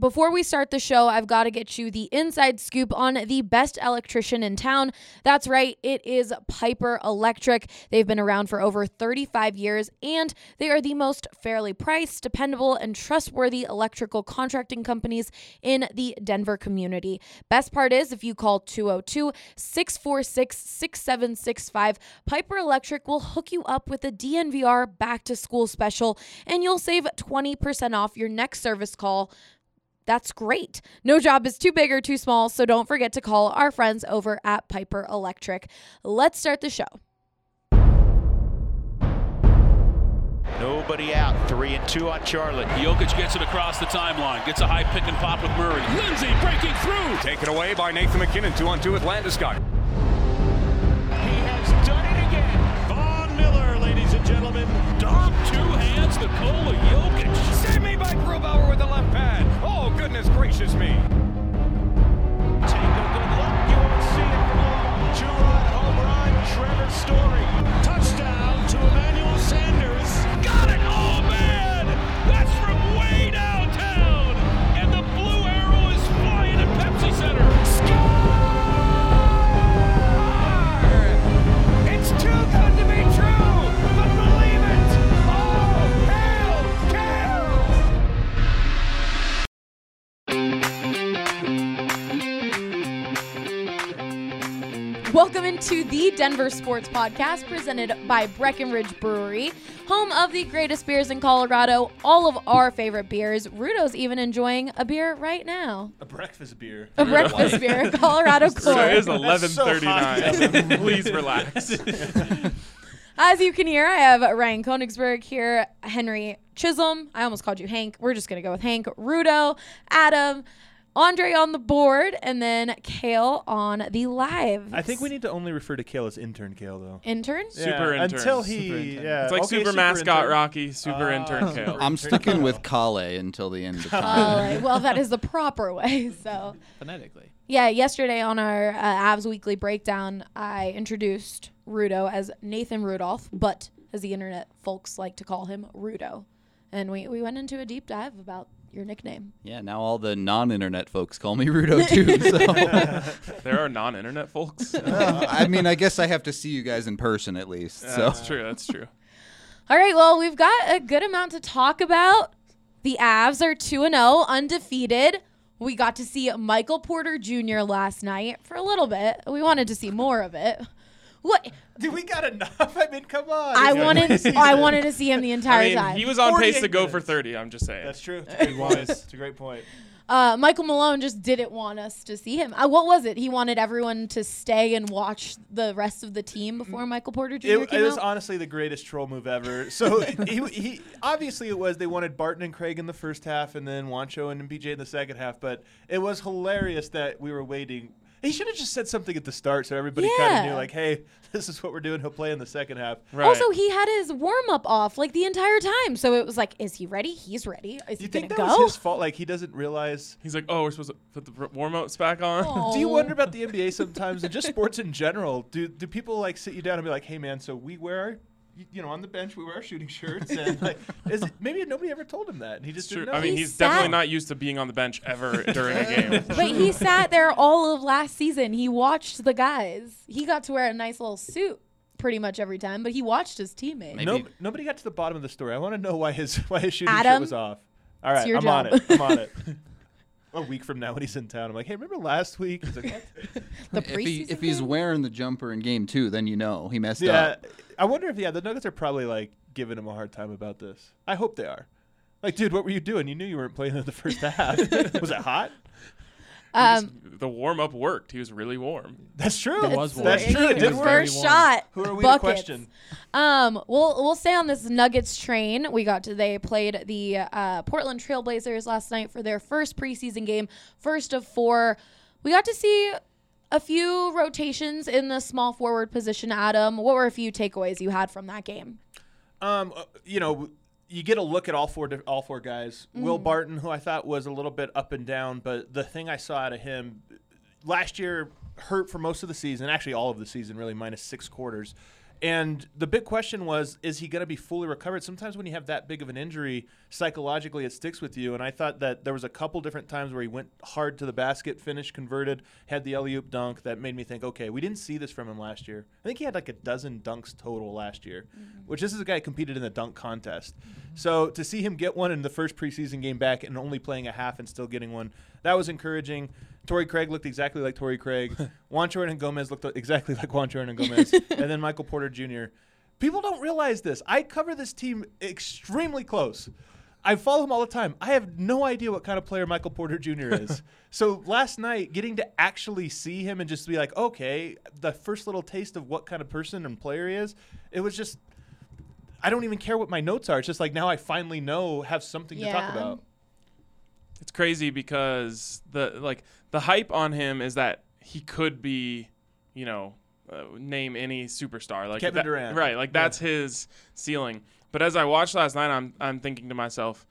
Before we start the show, I've got to get you the inside scoop on the best electrician in town. That's right, it is Piper Electric. They've been around for over 35 years and they are the most fairly priced, dependable, and trustworthy electrical contracting companies in the Denver community. Best part is if you call 202 646 6765, Piper Electric will hook you up with a DNVR back to school special and you'll save 20% off your next service call. That's great. No job is too big or too small, so don't forget to call our friends over at Piper Electric. Let's start the show. Nobody out. Three and two on Charlotte. Jokic gets it across the timeline, gets a high pick and pop with Murray. Lindsay breaking through. Taken away by Nathan MacKinnon, two on two with Landeskog. Gentlemen. Dom, two hands, Nikola Jokic. Save me by Grubauer with the left pad. Oh, goodness gracious me. Take a good look. You won't see it for long. Two-run home run. Trevor Story. Touchdown Welcome into the Denver Sports Podcast presented by Breckenridge Brewery, home of the greatest beers in Colorado, all of our favorite beers. Rudo's even enjoying a beer right now. A breakfast beer. A breakfast beer, Colorado So Core. it is That's so 11:39. Please relax. As you can hear, I have Ryan Koenigsberg here, Henry Chisholm. I almost called you Hank. We're just going to go with Hank, Rudo, Adam, Andre on the board, and then Kale on the live. I think we need to only refer to Kale as intern Kale, though. Intern? Super Yeah, intern. Until he, Super intern. yeah. It's like okay, super, mascot intern. Rocky, super Ah, intern super Kale. I'm sticking Kale. with Kale until the end of time. well, that is the proper way. So, Phonetically. yeah, yesterday on our uh, Avs Weekly Breakdown, I introduced Rudo as Nathan Rudolph, but as the internet folks like to call him, Rudo. And we, we went into a deep dive about your nickname. Yeah, now all the non-internet folks call me Rudo too. So There are non-internet folks. Uh, I mean, I guess I have to see you guys in person at least. So That's true. That's true. All right, well, we've got a good amount to talk about. The Avs are 2 and 0, undefeated. We got to see Michael Porter Jr. last night for a little bit. We wanted to see more of it. What Dude, we got enough. I mean, come on. I It's wanted. I wanted to see him the entire I mean, time. he was on pace to 48 go for minutes. 30. I'm just saying. That's true. It's a good point. It's a great point. uh, Michael Malone just didn't want us to see him. Uh, what was it? He wanted everyone to stay and watch the rest of the team before Michael Porter Jr. It, came it was out. honestly the greatest troll move ever. So he, he obviously it was they wanted Barton and Craig in the first half and then Juancho and BJ in the second half. But it was hilarious that we were waiting. He should have just said something at the start so everybody kind of knew, like, hey, this is what we're doing. He'll play in the second half. Right. Also, he had his warm up off like the entire time. So it was like, is he ready? He's ready. Is Do he you think that gonna go? was his fault? Like he doesn't realize. He's like, oh, we're supposed to put the warm ups back on. Do you wonder about the NBA sometimes and just sports in general? Do do people like sit you down and be like, "Hey man, so we wear our, y- you know, on the bench we wear our shooting shirts and like is it, maybe nobody ever told him that and he just True. didn't know. I mean, He he's definitely not used to being on the bench ever during a game. But he sat there all of last season. He watched the guys. He got to wear a nice little suit pretty much every time, but he watched his teammates. Maybe- no, nobody got to the bottom of the story. I want to know why his why his shooting shirt was off. All right, I'm on it. I'm on it. A week from now when he's in town, I'm like, hey, remember last week? He's like, "What?" The if, he, if he's game? wearing the jumper in game two, then you know he messed up. yeah, up. I wonder if yeah, the Nuggets are probably like giving him a hard time about this. I hope they are. Like, dude, what were you doing? You knew you weren't playing in the first half. was it hot? Um, the warm up worked. He was really warm. That's true. It was That's warm. true. It It did work. First shot. Who are we buckets. to question? Um, we'll we'll stay on this Nuggets train. We got to they played the uh, Portland Trailblazers last night for their first preseason game, first of four. We got to see a few rotations in the small forward position. Adam, what were a few takeaways you had from that game? Um, uh, you know, you get a look at all four all four guys. Will mm-hmm. Barton, who I thought was a little bit up and down, but the thing I saw out of him last year hurt for most of the season, actually all of the season, really minus six quarters. And the big question was, is he going to be fully recovered? Sometimes when you have that big of an injury, psychologically it sticks with you. And I thought that there was a couple different times where he went hard to the basket, finished, converted, had the alley oop dunk that made me think, okay, we didn't see this from him last year. I think he had like a dozen dunks total last year, mm-hmm. which this is a guy who competed in the dunk contest. So to see him get one in the first preseason game back and only playing a half and still getting one, that was encouraging. Torrey Craig looked exactly like Torrey Craig. Juancho Hernangomez looked exactly like Juancho Hernangomez. and then Michael Porter Jr. People don't realize this. I cover this team extremely close. I follow him all the time. I have no idea what kind of player Michael Porter Jr. is. so last night, getting to actually see him and just be like, okay, the first little taste of what kind of person and player he is, it was just. I don't even care what my notes are. It's just like now I finally know, have something to talk about. It's crazy because the like the hype on him is that he could be, you know, uh, name any superstar like Kevin that- Durant. right? Like that's his ceiling. But as I watched last night, I'm I'm thinking to myself,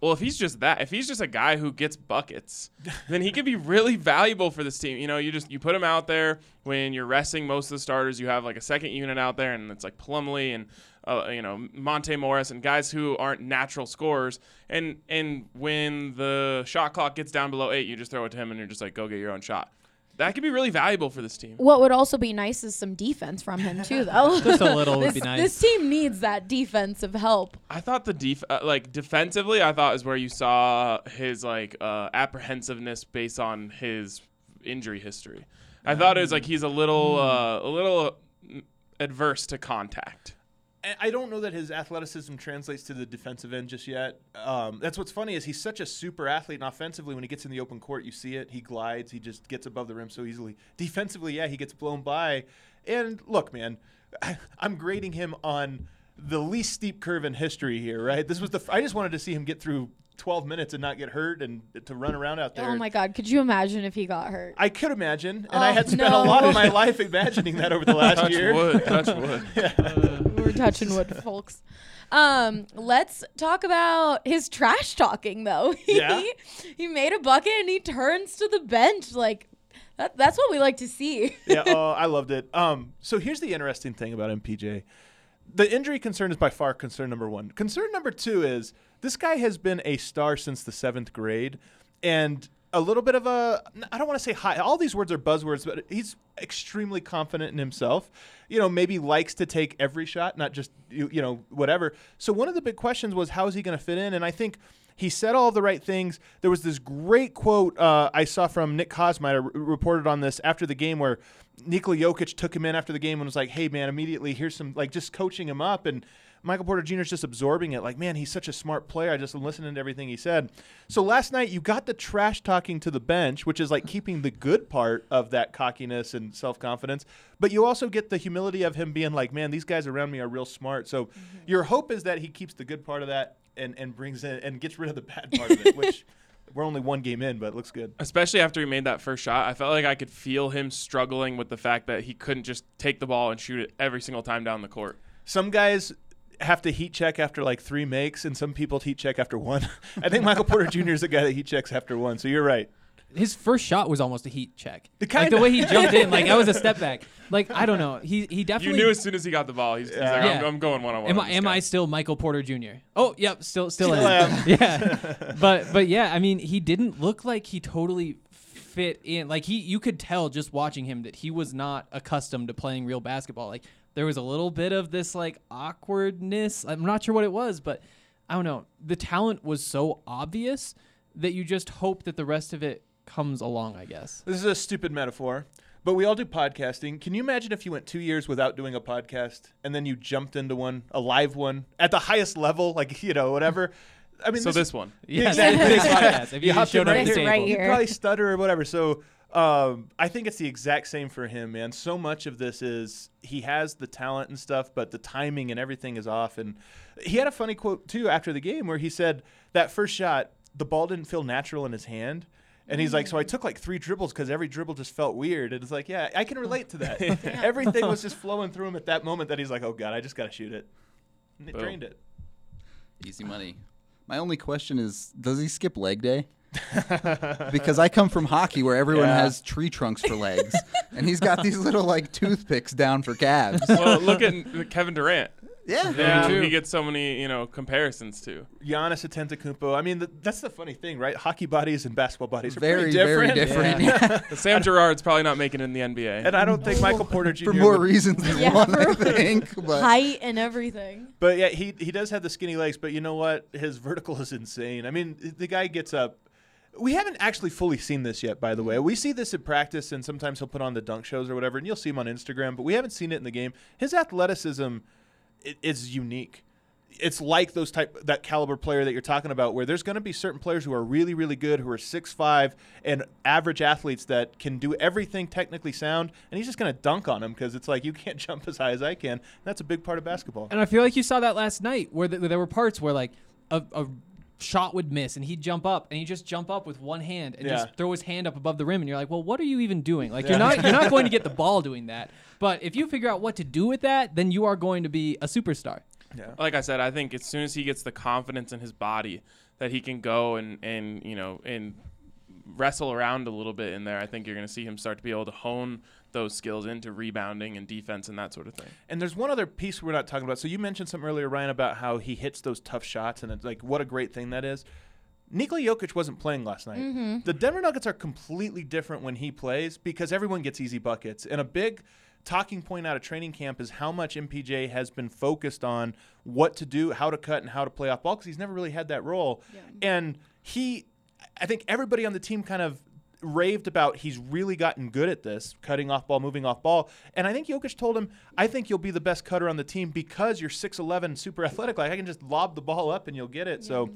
well, if he's just that, if he's just a guy who gets buckets, then he could be really valuable for this team. You know, you just you put him out there when you're resting most of the starters. You have like a second unit out there, and it's like Plumlee and uh, you know Monte Morris and guys who aren't natural scorers. And and when the shot clock gets down below eight, you just throw it to him, and you're just like, go get your own shot. That could be really valuable for this team. What would also be nice is some defense from him too, though. Just a little would this, be nice. This team needs that defensive help. I thought the def uh, like defensively, I thought is where you saw his like uh, apprehensiveness based on his injury history. I thought it was like he's a little uh, a little mm, adverse to contact. And I don't know that his athleticism translates to the defensive end just yet. Um, that's what's funny is he's such a super athlete, and offensively, when he gets in the open court, you see it. He glides. He just gets above the rim so easily. Defensively, yeah, he gets blown by. And look, man, I'm grading him on the least steep curve in history here, right? This was the. I just wanted to see him get through 12 minutes and not get hurt and to run around out there. Oh my God, could you imagine if he got hurt? I could imagine, and I Oh, had spent no. a lot of my life imagining that over the last Touch year. wood, touch wood. We're touching wood, folks. Um, let's talk about his trash talking though. He, Yeah? he made a bucket and he turns to the bench like that, that's what we like to see. yeah, oh, I loved it. Um, so here's the interesting thing about MPJ. The injury concern is by far concern number one. Concern number two is this guy has been a star since the seventh grade, and a little bit of a I don't want to say high. All these words are buzzwords, but he's extremely confident in himself. You know, maybe likes to take every shot, not just you, you know whatever. So one of the big questions was how is he going to fit in, and I think. He said all the right things. There was this great quote uh, I saw from Nick Kosmider r- reported on this after the game where Nikola Jokic took him in after the game and was like, "Hey man, immediately here's some like just coaching him up." And Michael Porter Jr. is just absorbing it. Like, man, he's such a smart player. I just am listening to everything he said. So last night you got the trash talking to the bench, which is like keeping the good part of that cockiness and self confidence. But you also get the humility of him being like, man, these guys around me are real smart. So mm-hmm. your hope is that he keeps the good part of that and and brings in and gets rid of the bad part of it, which. We're only one game in, but it looks good. Especially after he made that first shot, I felt like I could feel him struggling with the fact that he couldn't just take the ball and shoot it every single time down the court. Some guys have to heat check after like three makes, and some people heat check after one. I think Michael Porter Jr. is the guy that heat checks after one. So you're right. His first shot was almost a heat check. It Like the kinda- way he jumped in, like that was a step back. Like I don't know. He he definitely. You knew as soon as he got the ball, he's, he's like, I'm, Yeah. I'm going one on one. Am I am I still Michael Porter Jr.? Oh, yep, still still, Still am. am. yeah. But but yeah, I mean, he didn't look like he totally fit in. Like he you could tell just watching him that he was not accustomed to playing real basketball. Like there was a little bit of this like awkwardness. I'm not sure what it was, but I don't know. The talent was so obvious that you just hope that the rest of it comes along, I guess. This is a stupid metaphor, but we all do podcasting. Can you imagine if you went two years without doing a podcast and then you jumped into one, a live one, at the highest level, like, you know, whatever? I mean, So this, this one. Yeah, Exactly. this podcast. If you, hopped showed in up right at the here, you here. probably stutter or whatever. So um, I think it's the exact same for him, man. So much of this is he has the talent and stuff, but the timing and everything is off. And he had a funny quote too after the game where he said that first shot, the ball didn't feel natural in his hand. And he's like, so I took like three dribbles because every dribble just felt weird. And it's like, yeah, I can relate to that. Everything was just flowing through him at that moment that he's like, oh God, I just got to shoot it. And it Boom. drained it. Easy money. My only question is, does he skip leg day? because I come from hockey where everyone Yeah. has tree trunks for legs, and he's got these little like toothpicks down for calves. Well, look at Kevin Durant. Yeah, Yeah. who true. he gets so many, you know, comparisons to. Giannis Antetokounmpo. I mean, th- that's the funny thing, right? Hockey bodies and basketball bodies are very, pretty very different. different. But Sam Girard's probably not making it in the NBA. And I don't think Michael Porter Jr. for more would- reasons than Yeah, one, I think. But Height and everything. But yeah, he he does have the skinny legs. But you know what? His vertical is insane. I mean, the guy gets up. We haven't actually fully seen this yet, by the way. We see this in practice, and sometimes he'll put on the dunk shows or whatever, and you'll see him on Instagram. But we haven't seen it in the game. His athleticism is unique. It's like those type that caliber player that you're talking about, where there's going to be certain players who are really, really good, who are six five and average athletes that can do everything technically sound, and he's just going to dunk on them because it's like you can't jump as high as I can. That's a big part of basketball. And I feel like you saw that last night where th- there were parts where like a, a shot would miss and he'd jump up and he'd just jump up with one hand and Yeah. just throw his hand up above the rim and you're like, well, what are you even doing? Like you're not you're not going to get the ball doing that. But if you figure out what to do with that, then you are going to be a superstar. Yeah. like I said, I think as soon as he gets the confidence in his body that he can go and and you know and wrestle around a little bit in there, I think you're going to see him start to be able to hone those skills into rebounding and defense and that sort of thing. And there's one other piece we're not talking about. So you mentioned something earlier, Ryan, about how he hits those tough shots, and it's like what a great thing that is. Nikola Jokic wasn't playing last night. Mm-hmm. The Denver Nuggets are completely different when he plays because everyone gets easy buckets. And a big talking point out of training camp is how much MPJ has been focused on what to do, how to cut, and how to play off ball because he's never really had that role. And he, I think everybody on the team kind of raved about he's really gotten good at this, cutting off ball, moving off ball. And I think Jokic told him, I think you'll be the best cutter on the team because you're 6'11, super athletic. Like I can just lob the ball up and you'll get it. So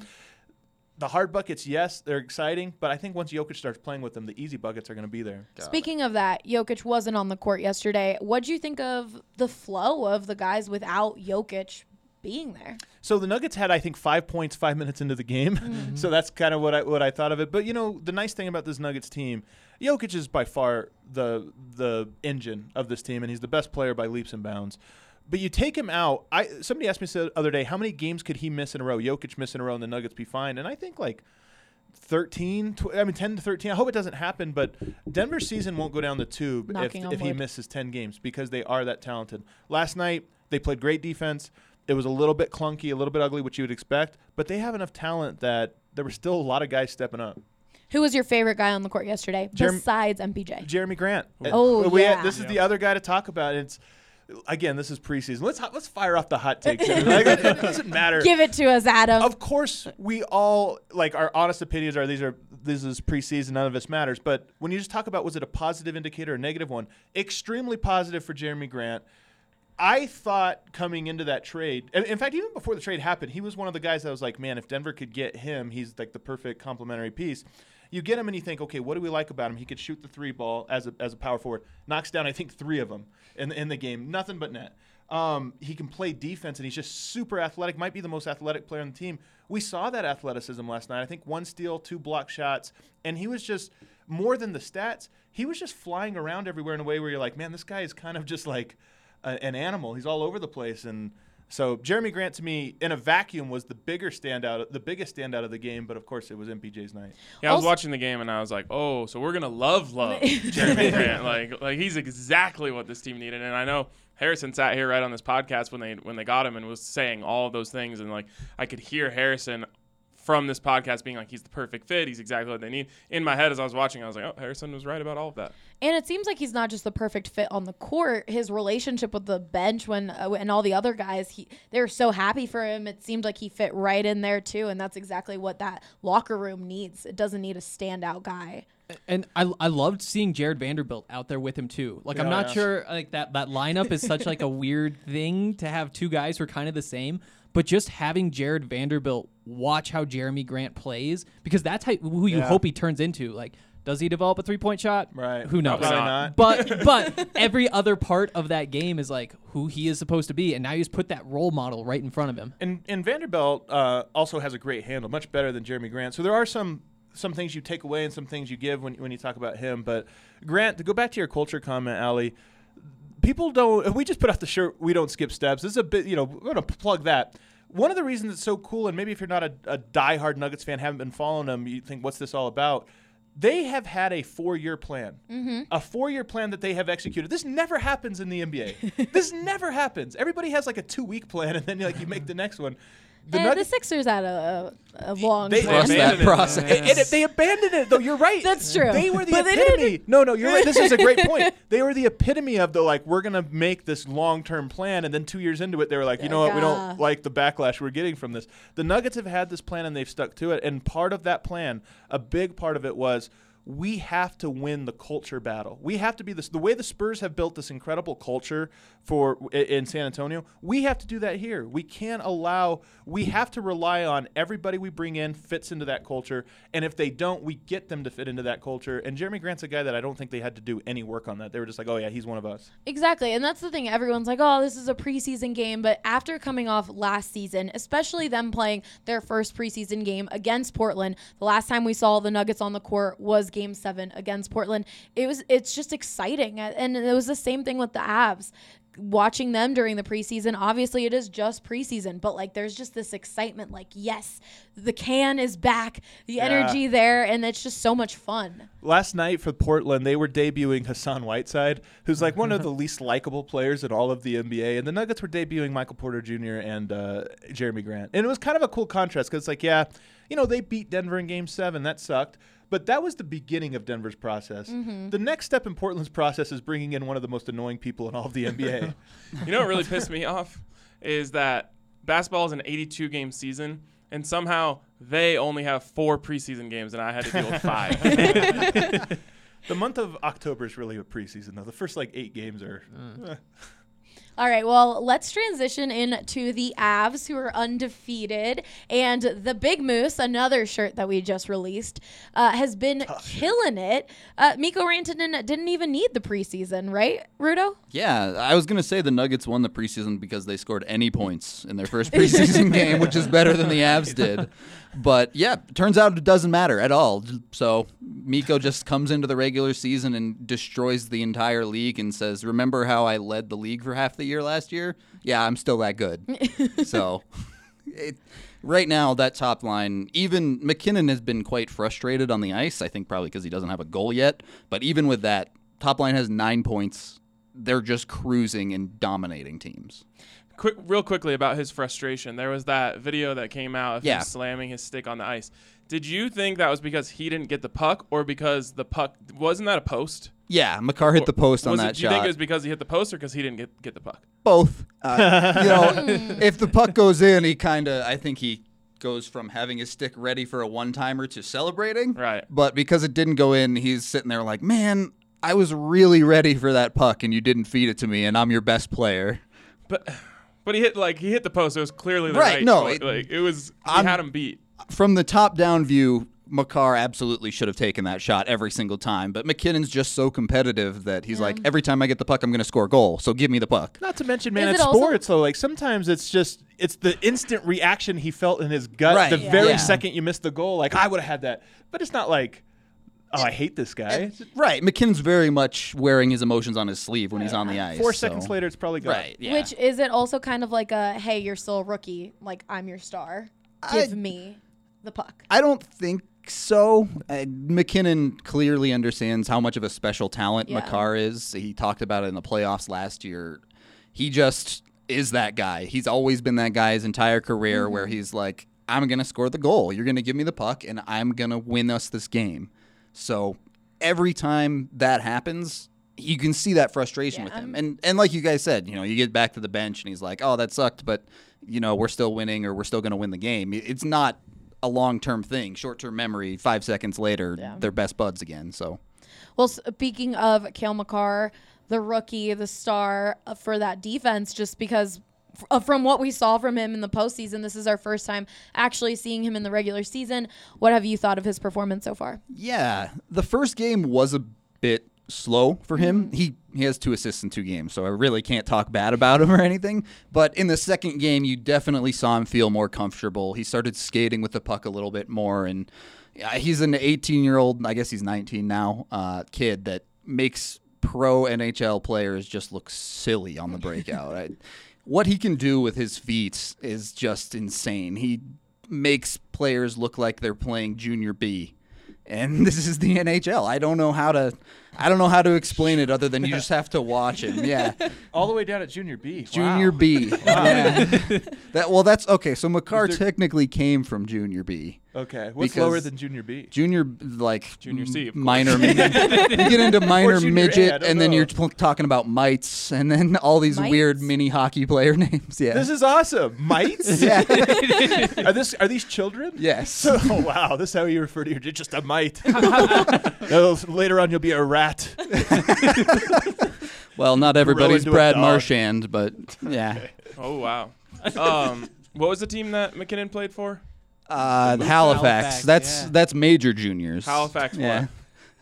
the hard buckets, yes, they're exciting, but I think once Jokic starts playing with them, the easy buckets are going to be there. Speaking of that, Jokic wasn't on the court yesterday. What'd you think of the flow of the guys without Jokic being there? So the Nuggets had, I think, five points five minutes into the game. Mm-hmm. so that's kind of what I what I thought of it. But you know, the nice thing about this Nuggets team, Jokic is by far the the engine of this team, and he's the best player by leaps and bounds. But you take him out. I somebody asked me the other day, how many games could he miss in a row? Jokic miss in a row, and the Nuggets be fine. And I think like 13, tw- I mean 10 to 13. I hope it doesn't happen, but Denver's season won't go down the tube if, Knocking on if he misses 10 games because they are that talented. Last night, they played great defense. It was a little bit clunky, a little bit ugly, which you would expect, but they have enough talent that there were still a lot of guys stepping up. Who was your favorite guy on the court yesterday Jerem- besides MPJ? Jerami Grant. Oh. oh, we had- yeah. this is the other guy to talk about. It's again, this is preseason. Let's let's fire off the hot takes. like, it doesn't matter. Give it to us, Adam. Of course, we all like our honest opinions are these are this is preseason. None of this matters. But when you just talk about was it a positive indicator or a negative one? Extremely positive for Jerami Grant. I thought coming into that trade, in fact, even before the trade happened, he was one of the guys that was like, man, if Denver could get him, he's like the perfect complementary piece. You get him and you think, okay, what do we like about him? He could shoot the three ball as a, as a power forward. Knocks down, I think, three of them in, in the game. Nothing but net. Um, he can play defense and he's just super athletic. Might be the most athletic player on the team. We saw that athleticism last night. I think one steal, two block shots, and he was just more than the stats. He was just flying around everywhere in a way where you're like, man, this guy is kind of just like a, an animal. He's all over the place and. So Jerami Grant to me in a vacuum was the bigger standout, the biggest standout of the game. But of course, it was MPJ's night. Yeah, I was Also- watching the game and I was like, "Oh, so we're gonna love love Jerami Grant. Like, like he's exactly what this team needed." And I know Harrison sat here right on this podcast when they when they got him and was saying all of those things, and like I could hear Harrison from this podcast being like, "He's the perfect fit. He's exactly what they need." In my head, as I was watching, I was like, "Oh, Harrison was right about all of that." And it seems like he's not just the perfect fit on the court. His relationship with the bench when uh, and all the other guys, he they were so happy for him. It seemed like he fit right in there too, and that's exactly what that locker room needs. It doesn't need a standout guy. And I, I loved seeing Jared Vanderbilt out there with him too. Like I'm not yeah. sure like that that lineup is such like a weird thing to have two guys who are kind of the same. But just having Jared Vanderbilt watch how Jerami Grant plays because that's how, who you Yeah. hope he turns into. Like, does he develop a three point shot? Right. Who knows? Probably not. But but every other part of that game is like who he is supposed to be, and now you just put that role model right in front of him. And and Vanderbilt uh, also has a great handle, much better than Jerami Grant. So there are some some things you take away and some things you give when when you talk about him. But Grant, to go back to your culture comment, Ali, people don't. We just put out the shirt. We don't skip steps. This is a bit. You know, we're gonna plug that. One of the reasons it's so cool, and maybe if you're not a, a diehard Nuggets fan, haven't been following them, you think, what's this all about? They have had a four-year plan, mm-hmm. a four-year plan that they have executed. This never happens in the NBA. this never happens. Everybody has like a two-week plan, and then like you make the next one. The Eh, the Sixers had a, a, a long They- plan. Trust that abandoned it. process. and, and they abandoned it, though. You're right. That's true. They were the But they epitome. No, no, you're right. This is a great point. They were the epitome of the like, we're gonna make this long-term plan, and then two years into it, they were like, you know what, we don't like the backlash we're getting from this. The Nuggets have had this plan, and they've stuck to it. And part of that plan, a big part of it was. We have to win the culture battle. We have to be this. The way the Spurs have built this incredible culture for in San Antonio, we have to do that here. We can't allow. We have to rely on everybody we bring in fits into that culture, and if they don't, we get them to fit into that culture. And Jerami Grant's a guy that I don't think they had to do any work on that. They were just like, oh yeah, he's one of us. Exactly. And that's the thing. Everyone's like, oh, this is a preseason game. But after coming off last season, especially them playing their first preseason game against Portland, the last time we saw the Nuggets on the court was game seven against Portland. It was it's just exciting. And it was the same thing with the Avs. Watching them during the preseason, obviously it is just preseason, but like there's just this excitement, like, yes, the can is back, the energy there, and it's just so much fun. Last night for Portland, they were debuting Hassan Whiteside, who's like one of the least likable players in all of the NBA. And the Nuggets were debuting Michael Porter Jr. and uh, Jerami Grant. And it was kind of a cool contrast because, like, yeah, you know, they beat Denver in game seven. That sucked. But that was the beginning of Denver's process. The next step in Portland's process is bringing in one of the most annoying people in all of the NBA. You know what really pissed me off is that basketball is an 82 game season, and somehow they only have four preseason games, and I had to deal with five. the month of October is really a preseason, though. The first, like, eight games are. eh. All right, well, let's transition into the Avs, who are undefeated. And the Big Moose, another shirt that we just released, uh, has been killing it. Uh, Mikko Rantanen didn't even need the preseason, right, Rudo? Yeah, I was gonna say the Nuggets won the preseason because they scored any points in their first preseason game, which is better than the Avs did. But yeah, turns out it doesn't matter at all. So Mikko just comes into the regular season and destroys the entire league and says, "Remember how I led the league for half the year last year? Yeah, I'm still that good." so. It, right now, that top line, even MacKinnon has been quite frustrated on the ice. I think probably because he doesn't have a goal yet. But even with that, top line has nine points. They're just cruising and dominating teams. Quick, real quickly about his frustration. There was that video that came out of Yeah. him slamming his stick on the ice. Did you think that was because he didn't get the puck, or because the puck wasn't that a post? Yeah, Makar hit the post on was that it, do you think it was because he hit the post, or because he didn't get get the puck? Both. Uh, you know, if the puck goes in, he kind of, I think he goes from having his stick ready for a one timer to celebrating. Right. But because it didn't go in, he's sitting there like, man, I was really ready for that puck and you didn't feed it to me, and I'm your best player. But but he hit like he hit the post. It was clearly the Right, right. no, it- like it was. He I'm- had him beat. From the top down view, Makar absolutely should have taken that shot every single time. But MacKinnon's just so competitive that he's like, every time I get the puck, I'm going to score a goal. So give me the puck. Not to mention, man, Is it's it also- sports. So, like, sometimes it's just it's the instant reaction he felt in his gut Right. the Yeah. very Yeah. second you missed the goal. Like, I would have had that, but it's not like, oh, I hate this guy. Right. MacKinnon's very much wearing his emotions on his sleeve when he's on the ice. Four so- seconds later, it's probably gone. Right. Yeah. Which is it also kind of like a, hey, you're still a rookie. Like, I'm your star. Give me the puck. I don't think so. Uh, MacKinnon clearly understands how much of a special talent Yeah. Makar is. He talked about it in the playoffs last year. He just is that guy. He's always been that guy his entire career where he's like, I'm going to score the goal. You're going to give me the puck, and I'm going to win us this game. So every time that happens, you can see that frustration with Yeah. him. And and like you guys said, you know, you get back to the bench and he's like, "Oh, that sucked, but you know, we're still winning or we're still going to win the game." It's not a long-term thing. Short-term memory, 5 seconds later, Yeah. they're best buds again. So, Well, speaking of Cale Makar, the rookie, the star uh, for that defense, just because from what we saw from him in the postseason, this is our first time actually seeing him in the regular season. What have you thought of his performance so far? Yeah, the first game was a bit slow for him. He he has two assists in two games, so I really can't talk bad about him or anything. But in the second game, you definitely saw him feel more comfortable. He started skating with the puck a little bit more, and he's an 18 year old, I guess he's 19 now, uh, kid that makes pro NHL players just look silly on the breakout. I, what he can do with his feet is just insane. He makes players look like they're playing junior B and this is the NHL. I don't know how to I don't know how to explain it other than you just have to watch him. Yeah. All the way down at Junior B. Junior Wow. B. Yeah. that well that's okay, so Makar there- technically came from Junior B. Okay. What's lower than Junior B? Junior like Junior C, of course. minor you get into minor Junior A, I midget don't and then you're t- talking about mites and then all these weird mini hockey player names. Yeah. This is awesome. Mites? yeah. are this are these children? yes. oh wow, this is how you refer to your just a mite. Later on you'll be a rat. Well, not everybody's into a Brad dog. Marchand, but yeah. Oh wow. Um, what was the team that MacKinnon played for? Uh, Halifax. Halifax, That's yeah. that's major juniors. Halifax Yeah. what?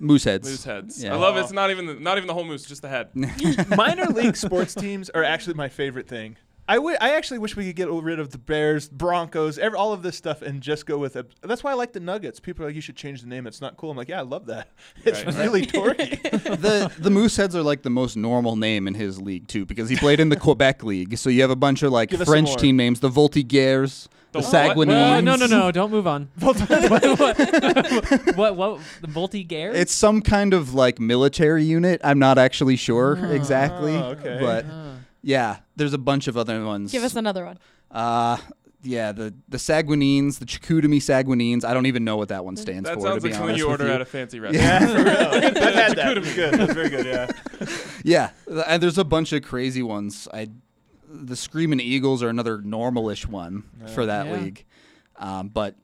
Mooseheads. Moose heads. Yeah. I love it. It's not even the, not even the whole moose, just the head. Minor league sports teams are actually my favorite thing. I wi- I actually wish we could get rid of the Bears, Broncos, every, all of this stuff, and just go with it. That's why I like the Nuggets. People are like, you should change the name. It's not cool. I'm like, yeah, I love that. It's Right. really dorky. the the Mooseheads are like the most normal name in his league too, because he played in the Quebec League. So you have a bunch of like Give us some French more. team names: the Voltigeurs, the, The what? Saguenéens. Uh, no, no, no! Don't move on. what, what? What? What? The Volti Gare? It's some kind of like military unit. I'm not actually sure exactly, Oh, okay. but yeah, there's a bunch of other ones. Give us another one. Uh, yeah, the the Saguenéens, the Chicoutimi Saguenéens. I don't even know what that one stands That for. sounds to be like something you with order you. at a fancy restaurant. yeah. I've had that. It's good. That's very good. Yeah. Yeah, and there's a bunch of crazy ones. I, the Screaming Eagles are another normalish one for that Yeah. league, um, but it-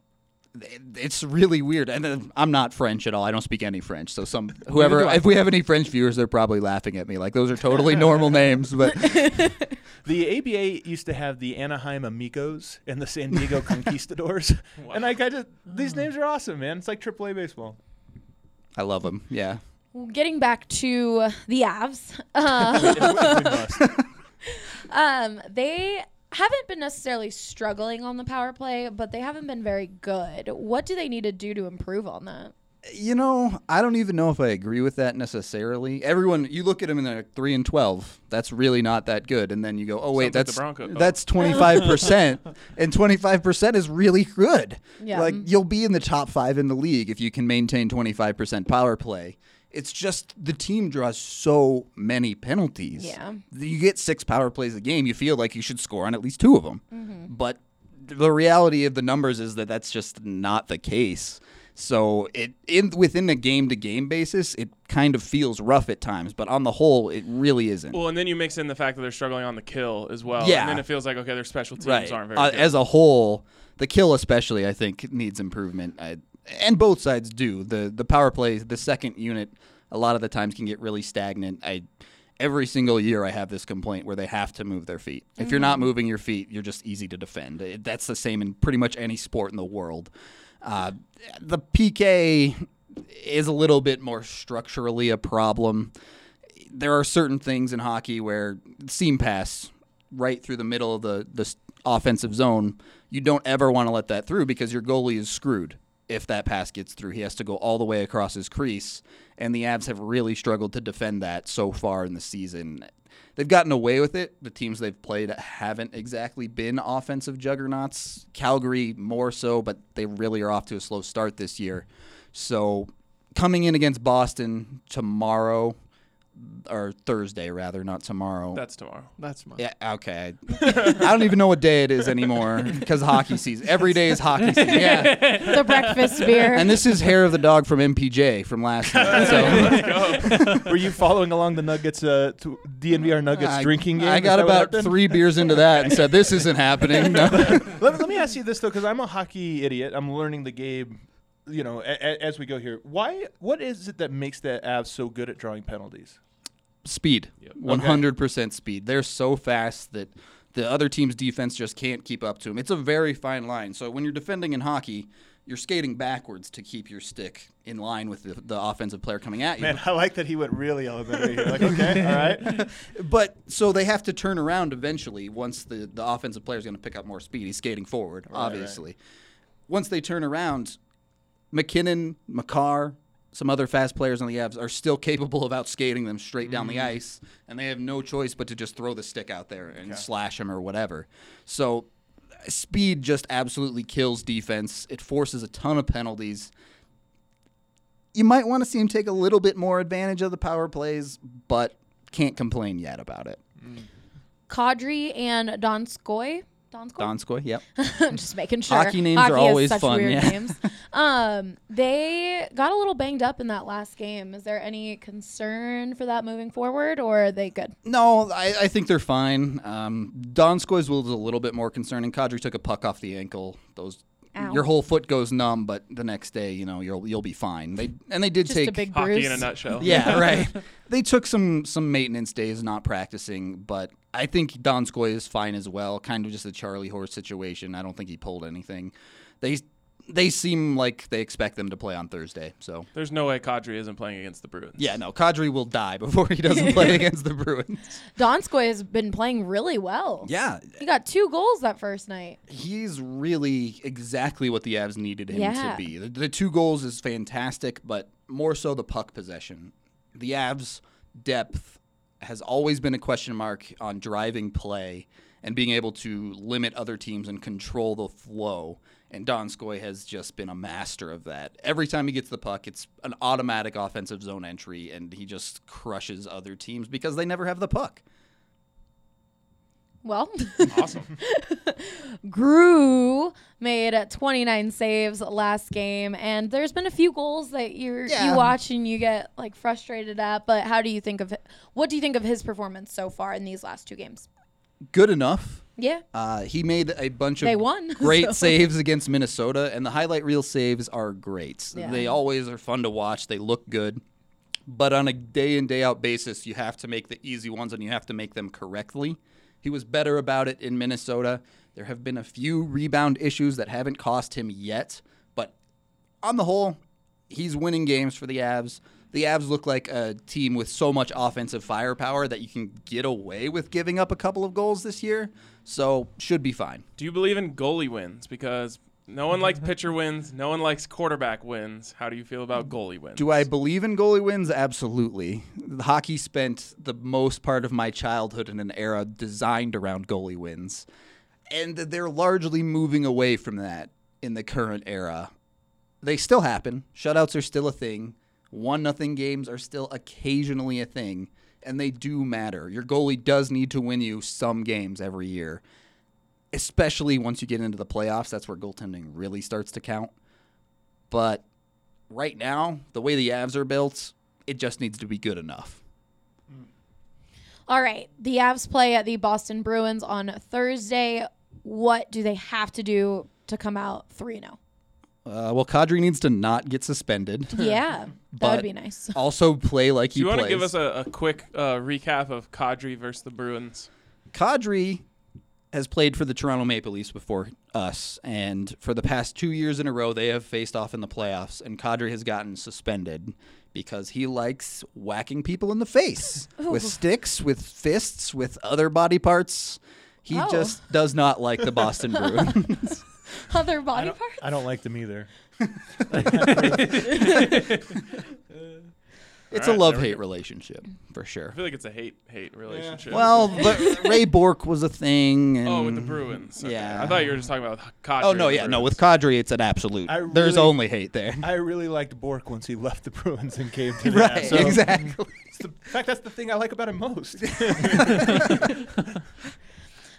it's really weird. And I'm not French at all. I don't speak any French. So some whoever, if we have any French viewers, they're probably laughing at me. Like those are totally normal names, but The ABA used to have the Anaheim Amigos and the San Diego Conquistadors, and I kind of these names are awesome, man. It's like AAA baseball. I love them. Yeah. Getting back to the Avs, uh, um, they haven't been necessarily struggling on the power play, but they haven't been very good. What do they need to do to improve on that? You know, I don't even know if I agree with that necessarily. Everyone, you look at them and they're like, three and twelve. That's really not that good. And then you go, oh wait, Sounds like the that's that's twenty five percent, and twenty five percent is really good. Yeah. Like mm-hmm. you'll be in the top five in the league if you can maintain twenty five percent power play. It's just the team draws so many penalties. Yeah. You get six power plays a game, you feel like you should score on at least two of them. Mm-hmm. But the reality of the numbers is that that's just not the case. So it in within a game to game basis, it kind of feels rough at times, but on the whole, it really isn't. Well, and then you mix in the fact that they're struggling on the kill as well. Yeah. And then it feels like okay, their special teams right. aren't very Uh, good. as a whole, the kill especially, I think, needs improvement. I, and both sides do. The the power play, the second unit, a lot of the times can get really stagnant. I every single year I have this complaint where they have to move their feet. If you're not moving your feet, you're just easy to defend. It- that's the same in pretty much any sport in the world. Uh, the PK is a little bit more structurally a problem. There are certain things in hockey where seam pass right through the middle of the, the offensive zone, you don't ever want to let that through because your goalie is screwed if that pass gets through. He has to go all the way across his crease, and the Avs have really struggled to defend that so far in the season. They've gotten away with it. The teams they've played haven't exactly been offensive juggernauts. Calgary more so, but they really are off to a slow start this year. So coming in against Boston tomorrow or Thursday rather, not tomorrow. That's tomorrow. That's my. Yeah, okay. I don't even know what day it is anymore because hockey season. Every day is hockey season. Yeah. The breakfast beer. And this is hair of the dog from MPJ from last night. So Were you following along the Nuggets, uh, to DNVR Nuggets I, drinking game? I got about three beers into that and said, "This isn't happening." No. let, let me ask you this though, because I'm a hockey idiot. I'm learning the game, you know, a, a, as we go here. Why? What is it that makes the Avs so good at drawing penalties? Speed, one hundred percent speed. They're so fast that The other team's defense just can't keep up to him. It's a very fine line. So when you're defending in hockey, you're skating backwards to keep your stick in line with the, the offensive player coming at you. Man, I like that he went really elementary here. Like, okay, all right. But so they have to turn around eventually once the, the offensive player is going to pick up more speed. He's skating forward, obviously. Once they turn around, MacKinnon, Makar, some other fast players on the Avs are still capable of outskating them straight down the mm-hmm. ice, and they have no choice but to just throw the stick out there and slash them or whatever. So speed just absolutely kills defense. It forces a ton of penalties. You might want to see him take a little bit more advantage of the power plays, but can't complain yet about it. Mm. Kadri and Donskoy. Donskoy? Donskoy, yep. I'm just making sure. Hockey names are always such fun, Weird yeah. names. Um, they got a little banged up in that last game. Is there any concern for that moving forward, or are they good? No, I, I think they're fine. Um, Donskoy's was a little bit more concerning. Kadri took a puck off the ankle. Those Ow. your whole foot goes numb, but the next day, you know, you'll you'll be fine. They and they did Just take a big Hockey bruise. in a nutshell. yeah, right. They took some some maintenance days not practicing, but I think Donskoy is fine as well. Kind of just a Charlie horse situation. I don't think he pulled anything. They they seem like they expect them to play on Thursday. So There's no way Kadri isn't playing against the Bruins. yeah, no, Kadri will die before he doesn't play against the Bruins. Donskoy has been playing really well. Yeah, He got two goals that first night. he's really exactly what the Avs needed him Yeah. to be. The, the two goals is fantastic, but more so the puck possession. The Avs' depth has always been a question mark on driving play and being able to limit other teams and control the flow. And Donskoy has just been a master of that. Every time he gets the puck, it's an automatic offensive zone entry, and he just crushes other teams because they never have the puck. Well, Awesome. Grew made 29 saves last game, and there's been a few goals that you Yeah. you watch and you get like frustrated at. But how do you think of? What do you think of his performance so far in these last two games? Good enough. Yeah, Uh, he made a bunch of They won, great so. saves against Minnesota, and the highlight reel saves are great. Yeah. They always are fun to watch. They look good. But on a day in, day out basis, you have to make the easy ones and you have to make them correctly. He was better about it in Minnesota. There have been a few rebound issues that haven't cost him yet, but on the whole, he's winning games for the Avs. The Avs look like a team with so much offensive firepower that you can get away with giving up a couple of goals this year. So should be fine. Do you believe in goalie wins? Because no one likes pitcher wins. No one likes quarterback wins. How do you feel about goalie wins? Do I believe in goalie wins? Absolutely. Hockey spent the most part of my childhood in an era designed around goalie wins. And they're largely moving away from that in the current era. They still happen. Shutouts are still a thing. One nothing games are still occasionally a thing, and they do matter. Your goalie does need to win you some games every year. Especially once you get into the playoffs, that's where goaltending really starts to count. But right now, the way the Avs are built, it just needs to be good enough. All right. The Avs play at the Boston Bruins on Thursday. What do they have to do to come out 3 0? Uh, well, Kadri needs to not get suspended. Yeah, that would be nice. Also, play like Do he you want to plays. give us a, a quick uh, recap of Kadri versus the Bruins? Kadri has played for the Toronto Maple Leafs before us, and for the past two years in a row, they have faced off in the playoffs, and Kadri has gotten suspended because he likes whacking people in the face with sticks, with fists, with other body parts. He Oh. just does not like the Boston Bruins. Other body parts? I don't like them either. it's All a right, love hate relationship for sure. I feel like it's a hate hate relationship. Well, but Ray Bourque was a thing. And oh, with the Bruins. Okay. Yeah. I thought you were just talking about Kadri. Oh no, and the yeah, no. With Kadri, it's an absolute. I There's only hate there. I really liked Bork once he left the Bruins and came to the right, So exactly. the- in fact, that's the thing I like about him most.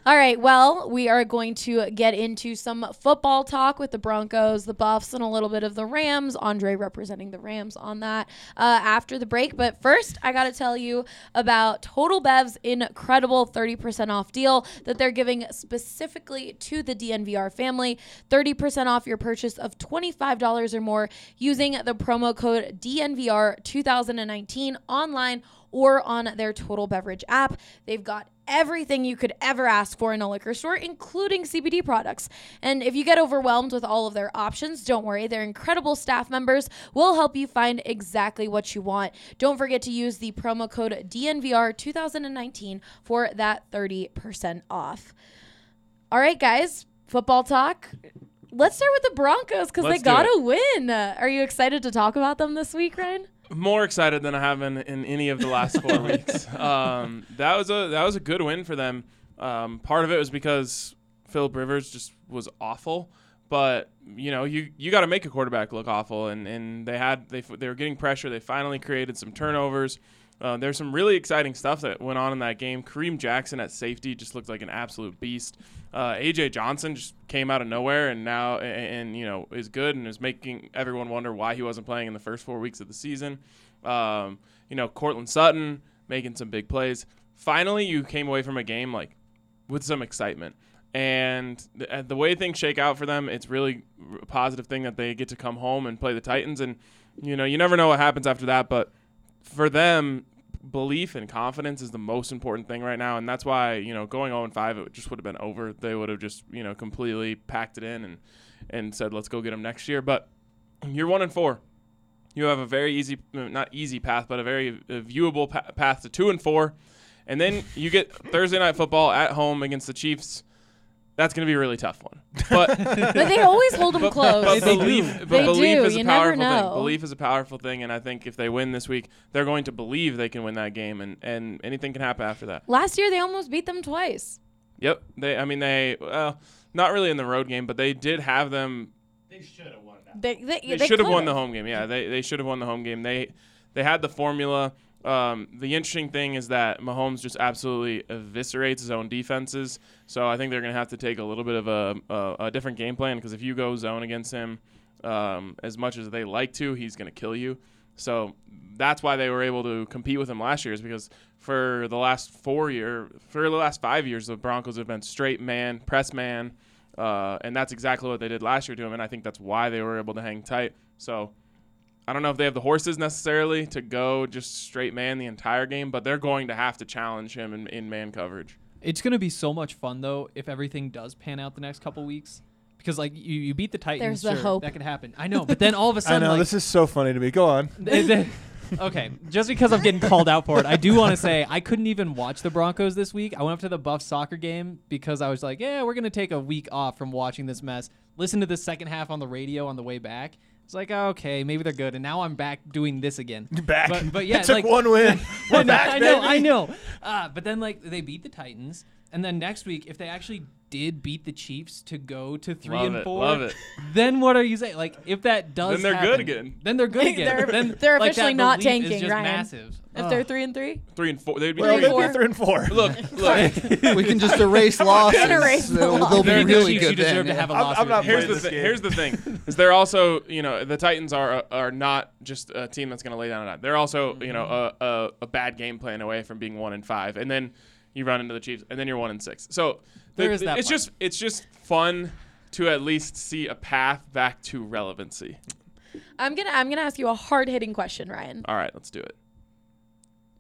All right, well, we are going to get into some football talk with the Broncos, the Buffs, and a little bit of the Rams. Andre representing the Rams on that uh, after the break. But first, I got to tell you about Total Bev's incredible 30% off deal that they're giving specifically to the DNVR family. 30% off your purchase of $25 or more using the promo code DNVR 2019 online or on their Total Beverage app. They've got everything you could ever ask for in a liquor store, including CBD products. And if you get overwhelmed with all of their options, don't worry. Their incredible staff members will help you find exactly what you want. Don't forget to use the promo code DNVR 2019 for that 30% off. All right, guys, football talk. Let's start with the Broncos because they got to win. Are you excited to talk about them this week, Ryan? More excited than I have been in any of the last four weeks. Um, that was a that was a good win for them. Um, part of it was because Philip Rivers just was awful, but you know you you got to make a quarterback look awful, and, and they had they they were getting pressure. They finally created some turnovers. Uh, there's some really exciting stuff that went on in that game. Kareem Jackson at safety just looked like an absolute beast. Uh, AJ Johnson just came out of nowhere and now and, and you know is good and is making everyone wonder why he wasn't playing in the first four weeks of the season. Um, you know, Courtland Sutton making some big plays. Finally, you came away from a game like with some excitement. And the, uh, the way things shake out for them, it's really a positive thing that they get to come home and play the Titans. And you know, you never know what happens after that, but for them, belief and confidence is the most important thing right now, and that's why you know going 0 5 it just would have been over. They would have just you know completely packed it in and and said let's go get them next year. But you're one and four. You have a very easy, not easy path, but a very viewable path to two and four, and then you get Thursday night football at home against the Chiefs. That's going to be a really tough one. But But they always hold them but, close. but belief, but They belief do. is a You never powerful know. thing. Belief is a powerful thing, and I think if they win this week, they're going to believe they can win that game, and, and anything can happen after that. Last year they almost beat them twice. Yep. They. I mean, they. Well, not really in the road game, but they did have them. They, should they, They, they should have won the home game. Yeah, they they should have won the home game. They they had the formula. Um, the interesting thing is that Mahomes just absolutely eviscerates his own defenses. So I think they're going to have to take a little bit of a, a, a different game plan because if you go zone against him, um, as much as they like to, he's going to kill you. So that's why they were able to compete with him last year, is because for the last four year, for the last five years, the Broncos have been straight man, press man, uh, and that's exactly what they did last year to him. And I think that's why they were able to hang tight. So I don't know if they have the horses necessarily to go just straight man the entire game, but they're going to have to challenge him in, in man coverage. It's gonna be so much fun though if everything does pan out the next couple weeks. Because like you, you beat the Titans, There's the hope. that could happen. I know, but then all of a sudden, I know like, this is so funny to me. Go on. they- they- okay, just because I'm getting called out for it, I do want to say I couldn't even watch the Broncos this week. I went up to the Buff soccer game because I was like, yeah, we're gonna take a week off from watching this mess. Listen to the second half on the radio on the way back. It's like oh, okay, maybe they're good, and now I'm back doing this again. Back. but, but yeah, it took like one win. I We're know, back, I know, baby. I know. Uh, but then like they beat the Titans, and then next week, if they actually did beat the Chiefs to go to three Love and it, four, love it. then what are you saying? Like if that does, Then they're good again. Then they're good again. They're- then they're like, officially that not belief tanking, Is just Ryan. massive. If they're three and three, Three and four. They'd be Well, three they'd and be four. three and four. Look, look. we can just erase losses. Erase the They'll, loss. they'll be They're the really good you deserve then. to have a I'm- loss. I'm not with here's the this thing. Here's the thing. Is they're also you know the Titans are uh, are not just a team that's going to lay down a dime. They're also you know mm-hmm. a, a, a bad game plan away from being one and five, and then you run into the Chiefs, and then you're one and six. So the- There is that it's part. just it's just fun to at least see a path back to relevancy. I'm gonna I'm gonna ask you a hard hitting question, Ryan. All right, let's do it.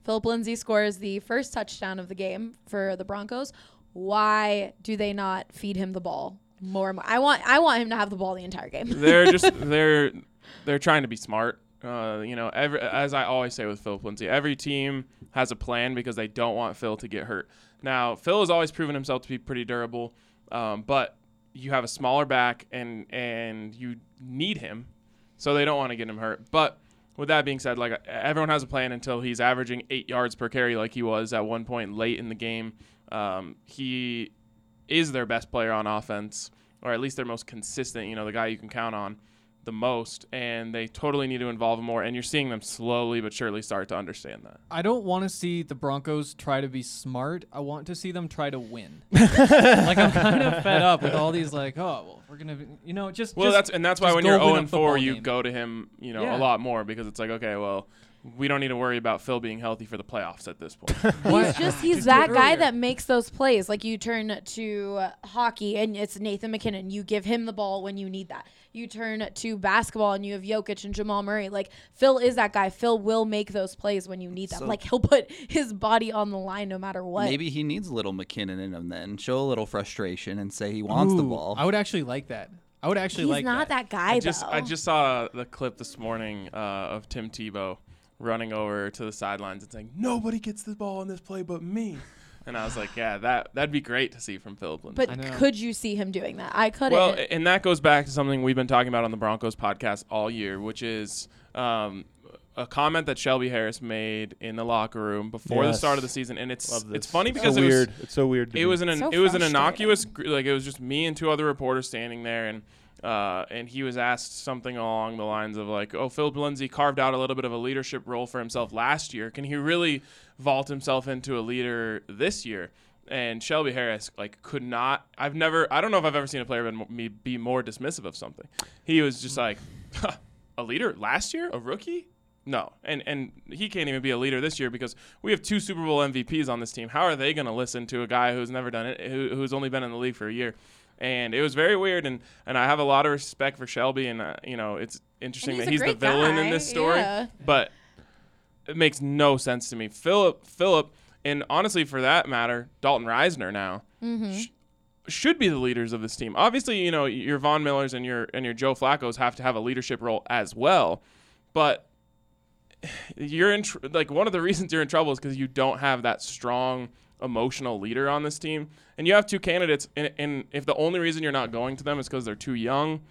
Philip Lindsay scores the first touchdown of the game for the Broncos. Why do they not feed him the ball more? and more? I want I want him to have the ball the entire game. they're just they're they're trying to be smart. Uh, you know, every as I always say with Philip Lindsay, every team has a plan because they don't want Phil to get hurt. Now, Phil has always proven himself to be pretty durable, um, but you have a smaller back and and you need him, so they don't want to get him hurt. But with that being said, like everyone has a plan until he's averaging eight yards per carry, like he was at one point late in the game. Um, he is their best player on offense, or at least their most consistent. You know, the guy you can count on the most, and they totally need to involve him more. And you're seeing them slowly but surely start to understand that. I don't want to see the Broncos try to be smart. I want to see them try to win. like I'm kind of fed up with all these like, oh, well, we're gonna, be, you know, just Well, just- that's and that's why when you're 0 and 4 you game. go to him, you know, Yeah. a lot more because it's like, okay, well, we don't need to worry about Phil being healthy for the playoffs at this point. He's just he's Just that guy that makes those plays. Like you turn to uh, hockey and it's Nathan MacKinnon. You give him the ball when you need that. You turn to basketball and you have Jokic and Jamal Murray. Like Phil is that guy. Phil will make those plays when you need them. So- like he'll put his body on the line no matter what. Maybe he needs a little MacKinnon in him then. Show a little frustration and say he wants the ball. I would actually like that. I would actually like He's like not that, guy I just though. I just saw the clip this morning uh, of Tim Tebow running over to the sidelines and saying, "Nobody gets the ball in this play but me." And I was like, "Yeah, that that'd be great to see from Philip Lindsay." but know. could you see him doing that? I couldn't. Well, and that goes back to something we've been talking about on the Broncos podcast all year, which is um, a comment that Shelby Harris made in the locker room before the Yes. start of the season, and it's Love this. it's funny It's because so it was weird. It's so weird. to it me. was an So it was an frustrating. innocuous gr- like it was just me and two other reporters standing there and uh, and he was asked something along the lines of like oh Philip Lindsay carved out a little bit of a leadership role for himself last year can he really vault himself into a leader this year and Shelby Harris like could not I've never I don't know if I've ever seen a player been, me be more dismissive of something he was just like a leader last year a rookie no, and and he can't even be a leader this year because we have two Super Bowl MVPs on this team. How are they going to listen to a guy who's never done it, who, who's only been in the league for a year? And it was very weird, and and I have a lot of respect for Shelby, and uh, you know it's interesting that he's the villain in this story, yeah. but it makes no sense to me. Philip, Philip, and honestly, for that matter, Dalton Risner now sh- should be the leaders of this team. Obviously, you know your Von Millers and your and your Joe Flacco's have to have a leadership role as well, but you're in tr- like one of the reasons you're in trouble is because you don't have that strong emotional leader on this team, and you have two candidates, and, and if the only reason you're not going to them is because they're too young.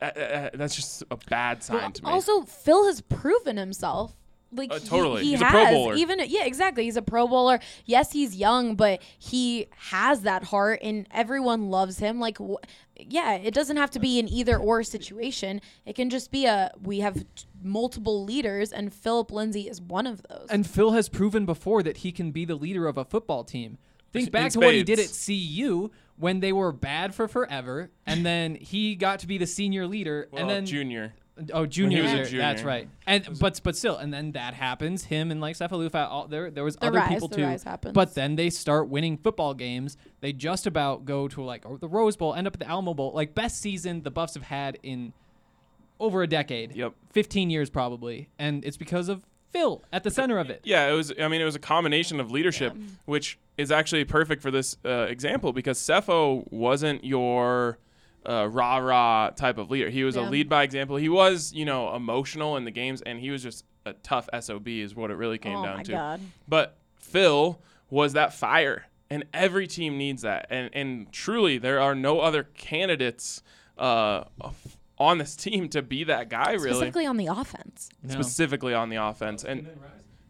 uh, uh, that's just a bad sign to me. Also, Phil has proven himself. Like Uh, he- totally. he, He's a has. Pro Bowler. Even yeah, exactly. He's a Pro Bowler. Yes, he's young, but he has that heart, and everyone loves him. Like, wh- yeah, it doesn't have to be an either or situation. It can just be a we have t- multiple leaders, and Philip Lindsay is one of those. And Phil has proven before that he can be the leader of a football team. Think back to what he did at spades. CU when they were bad for forever, and then he got to be the senior leader, well, and then junior. Oh junior, year, junior. that's right. And but but still, and then that happens. Him and like Sefo Liufau, all there there was The other rise- people the too. rise happens. But then they start winning football games. They just about go to like the Rose Bowl, end up at the Alamo Bowl, like best season the Buffs have had in over a decade. Yep. 15 years probably, and it's because of Phil at the center of it. Yeah, it was. I mean, it was a combination of leadership, which is actually perfect for this uh, example because Sefo wasn't your uh, rah rah type of leader. He was a lead by example. He was, you know, emotional in the games, and he was just a tough sob, is what it really came oh down my to. god. But Phil was that fire, and every team needs that. And and truly, there are no other candidates uh, on this team to be that guy. Really, Specifically on the offense. No. specifically on the offense, and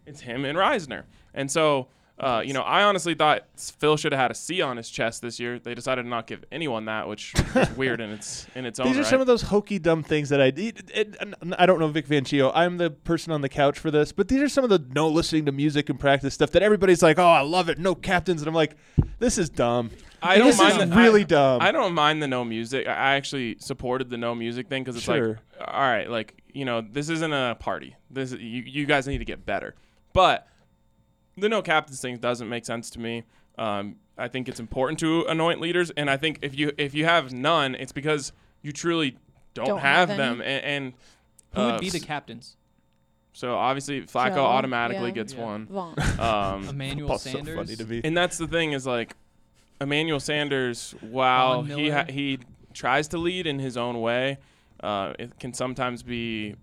it's him and Risner. And so, uh, you know, I honestly thought Phil should have had a C on his chest this year. They decided to not give anyone that, which is weird in its in its own These are right. some of those hokey dumb things that I it, it, I don't know Vic Fangio. I'm the person on the couch for this, but these are some of the no listening to music and practice stuff that everybody's like, "Oh, I love it." No captains, and I'm like, "This is dumb." I don't this mind is the- really I- dumb. I don't mind the no music. I I actually supported the no music thing because it's Sure. like, all right, like you know, this isn't a party. This you you guys need to get better. But the no captains thing doesn't make sense to me. Um, I think it's important to anoint leaders, and I think if you if you have none, it's because you truly don't, Don't have, have them. any. And, and Who uh, would be the captains? So obviously Flacco Joe, automatically yeah. gets Yeah. one. Um, Emmanuel Paul's so funny to me. and that's the thing is like Emmanuel Sanders, while he ha- he tries to lead in his own way, uh, it can sometimes be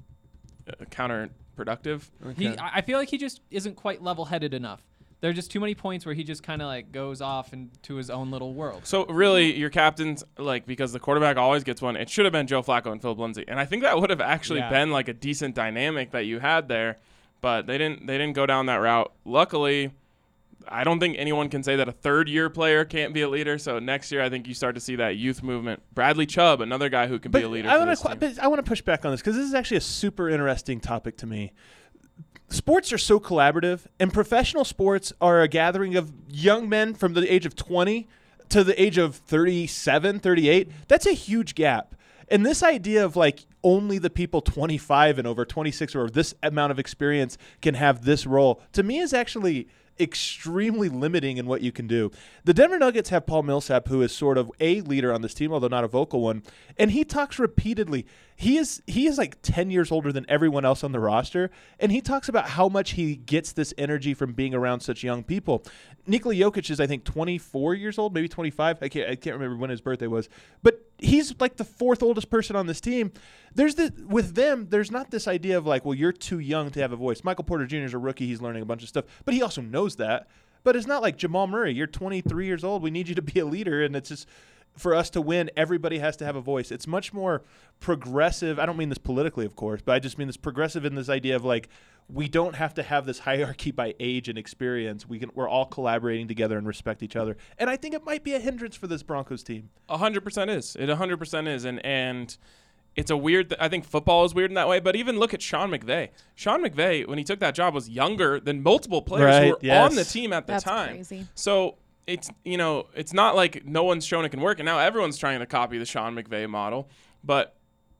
uh, counterproductive. He, I I feel like he just isn't quite level-headed enough. There are just too many points where he just kind of like goes off into his own little world. So really, your captains like because the quarterback always gets one. It should have been Joe Flacco and Philip Lindsay, and I think that would have actually Yeah. been like a decent dynamic that you had there. But they didn't. They didn't go down that route. Luckily, I don't think anyone can say that a third-year player can't be a leader. So next year, I think you start to see that youth movement. Bradley Chubb, another guy who can be a leader. I want to but I want to push back on this because this is actually a super interesting topic to me. Sports are so collaborative, and professional sports are a gathering of young men from the age of 20 to the age of 37, 38. That's a huge gap. And this idea of like only the people 25 and over 26 or this amount of experience can have this role to me is actually extremely limiting in what you can do. The Denver Nuggets have Paul Millsap, who is sort of a leader on this team, although not a vocal one, and he talks repeatedly. He is he is like ten years older than everyone else on the roster, and he talks about how much he gets this energy from being around such young people. Nikola Jokic is I think 24 years old, maybe 25. I can't I can't remember when his birthday was, but he's like the fourth oldest person on this team. There's the with them, there's not this idea of like, well, you're too young to have a voice. Michael Porter Jr. is a rookie; he's learning a bunch of stuff, but he also knows that. But it's not like Jamal Murray. You're 23 years old. We need you to be a leader, and it's just for us to win, everybody has to have a voice. It's much more progressive. I don't mean this politically, of course, but I just mean this progressive in this idea of like we don't have to have this hierarchy by age and experience. We can we're all collaborating together and respect each other. And I think it might be a hindrance for this Broncos team. A hundred percent is. It a hundred percent is, and and it's a weird. Th- I think football is weird in that way. But even look at Sean McVay. Sean McVay, when he took that job, was younger than multiple players Right, who were yes. on the team at the That's time. crazy. So it's you know it's not like no one's shown it can work, and now everyone's trying to copy the Sean McVay model. But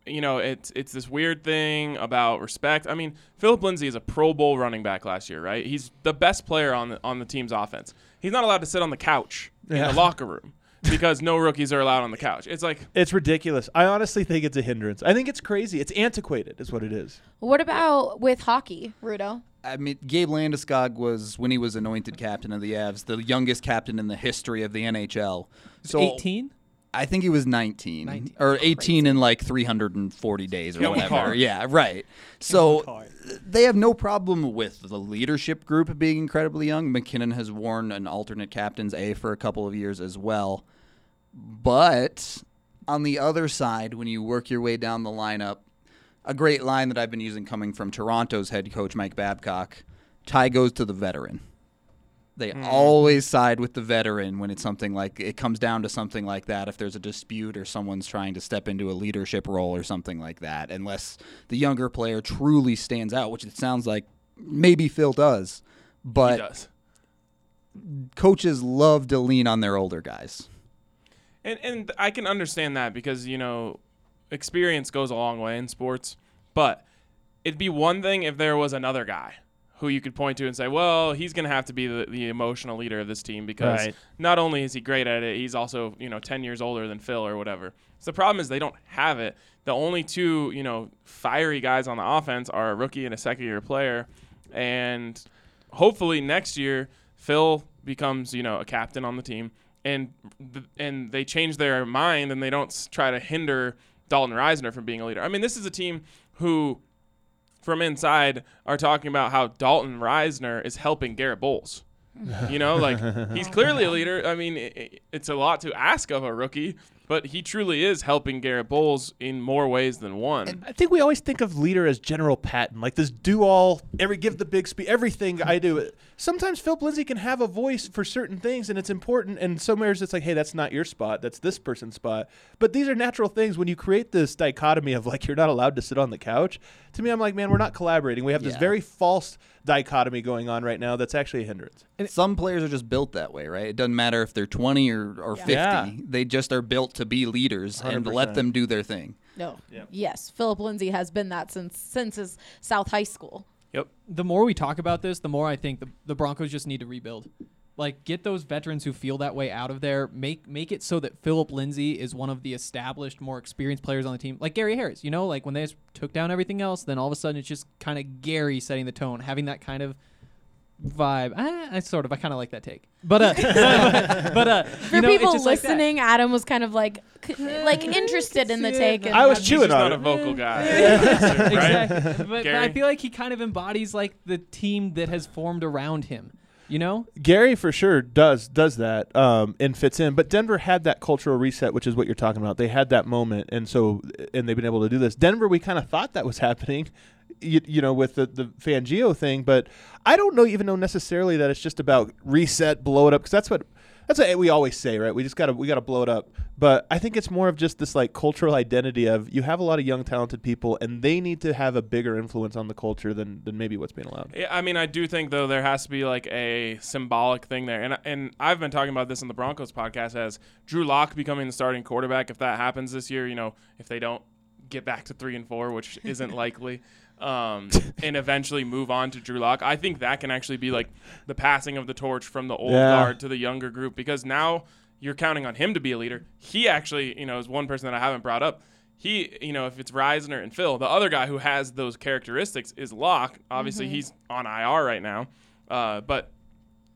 you know it's it's this weird thing about respect. I mean, Philip Lindsay is a Pro Bowl running back last year, right? He's the best player on the on the team's offense. He's not allowed to sit on the couch in the locker room because no rookies are allowed on the couch. It's like It's ridiculous. I honestly think it's a hindrance. I think it's crazy. It's antiquated, is what it is. What about with hockey, Rudo? I mean, Gabe Landeskog was when he was anointed captain of the Avs, the youngest captain in the history of the NHL. So 18? I think he was 19, 19. or 18 in like 340 days or Kevin whatever. Carr. Yeah, right. So they have no problem with the leadership group being incredibly young. MacKinnon has worn an alternate captain's A for a couple of years as well. But on the other side, when you work your way down the lineup, a great line that I've been using coming from Toronto's head coach Mike Babcock, tie goes to the veteran. They hmm. always side with the veteran when it's something like it comes down to something like that. If there's a dispute or someone's trying to step into a leadership role or something like that, unless the younger player truly stands out, which it sounds like maybe Phil does. he But does. coaches love to lean on their older guys. And and I can understand that because you know, experience goes a long way in sports. But it'd be one thing if there was another guy who you could point to and say, well, he's going to have to be the, the emotional leader of this team because Right. not only is he great at it, he's also you know ten years older than Phil or whatever. So the problem is they don't have it. The only two you know fiery guys on the offense are a rookie and a second year player, and hopefully next year Phil becomes you know a captain on the team and th- and they change their mind and they don't s- try to hinder Dalton Risner from being a leader. I mean, this is a team who from inside are talking about how Dalton Risner is helping Garett Bolles. You know, like he's clearly a leader. I mean, i i- it's a lot to ask of a rookie, but he truly is helping Garett Bolles in more ways than one. I think we always think of leader as General Patton, like this do all, every give the big speech, everything I do. Sometimes Phil Lindsay can have a voice for certain things, and it's important. And somewhere it's like, hey, that's not your spot, that's this person's spot. But these are natural things. When you create this dichotomy of like you're not allowed to sit on the couch, to me, I'm like, man, we're not collaborating. We have this very false dichotomy going on right now. That's actually a hindrance. Some players are just built that way, right? It doesn't matter if they're 20 or, or 50. Yeah. They just are built to be leaders and 100%. let them do their thing. No. Yes, Philip Lindsay has been that since since his South High School. Yep. The more we talk about this, the more I think the, the Broncos just need to rebuild. Like get those veterans who feel that way out of there. Make make it so that Philip Lindsay is one of the established, more experienced players on the team. Like Gary Harris, you know, like when they just took down everything else, then all of a sudden it's just kind of Gary setting the tone, having that kind of vibe. I, I sort of I kind of like that take. But uh, but uh, For you know, people just like listening, Adam was kind of like c- like interested in the take. I was chewing just on not it. a vocal guy. exactly. But, but I feel like he kind of embodies like the team that has formed around him. You know? Gary for sure does does that um, and fits in. But Denver had that cultural reset, which is what you're talking about. They had that moment, and so and they've been able to do this. Denver, we kind of thought that was happening, you, you know, with the the Fangio thing. But I don't know even know necessarily that it's just about reset, blow it up, because that's what that's what we always say, right? We just gotta we gotta blow it up. But I think it's more of just this like cultural identity of you have a lot of young talented people, and they need to have a bigger influence on the culture than than maybe what's being allowed. Yeah, I mean, I do think though there has to be like a symbolic thing there, and and I've been talking about this in the Broncos podcast as Drew Lock becoming the starting quarterback. If that happens this year, you know, if they don't get back to three and four, which isn't likely, um, and eventually move on to Drew Lock. I think that can actually be like the passing of the torch from the old Yeah. guard to the younger group because now you're counting on him to be a leader. He actually, you know, is one person that I haven't brought up. He, you know, if it's Risner and Phil, the other guy who has those characteristics is Lock. Obviously, he's on IR right now, uh, but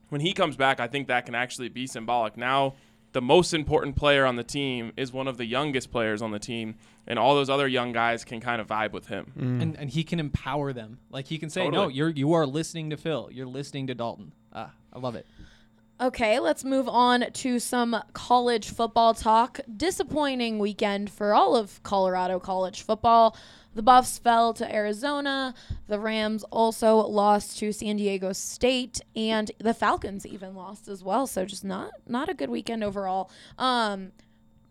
when he comes back, I think that can actually be symbolic. Now, the most important player on the team is one of the youngest players on the team, and all those other young guys can kind of vibe with him. and and he can empower them. Like he can say, no, you're you are listening to Phil. You're listening to Dalton. Ah, I love it. Okay, let's move on to some college football talk. Disappointing weekend for all of Colorado college football. The Buffs fell to Arizona. The Rams also lost to San Diego State, and the Falcons even lost as well. So just not not a good weekend overall. Um,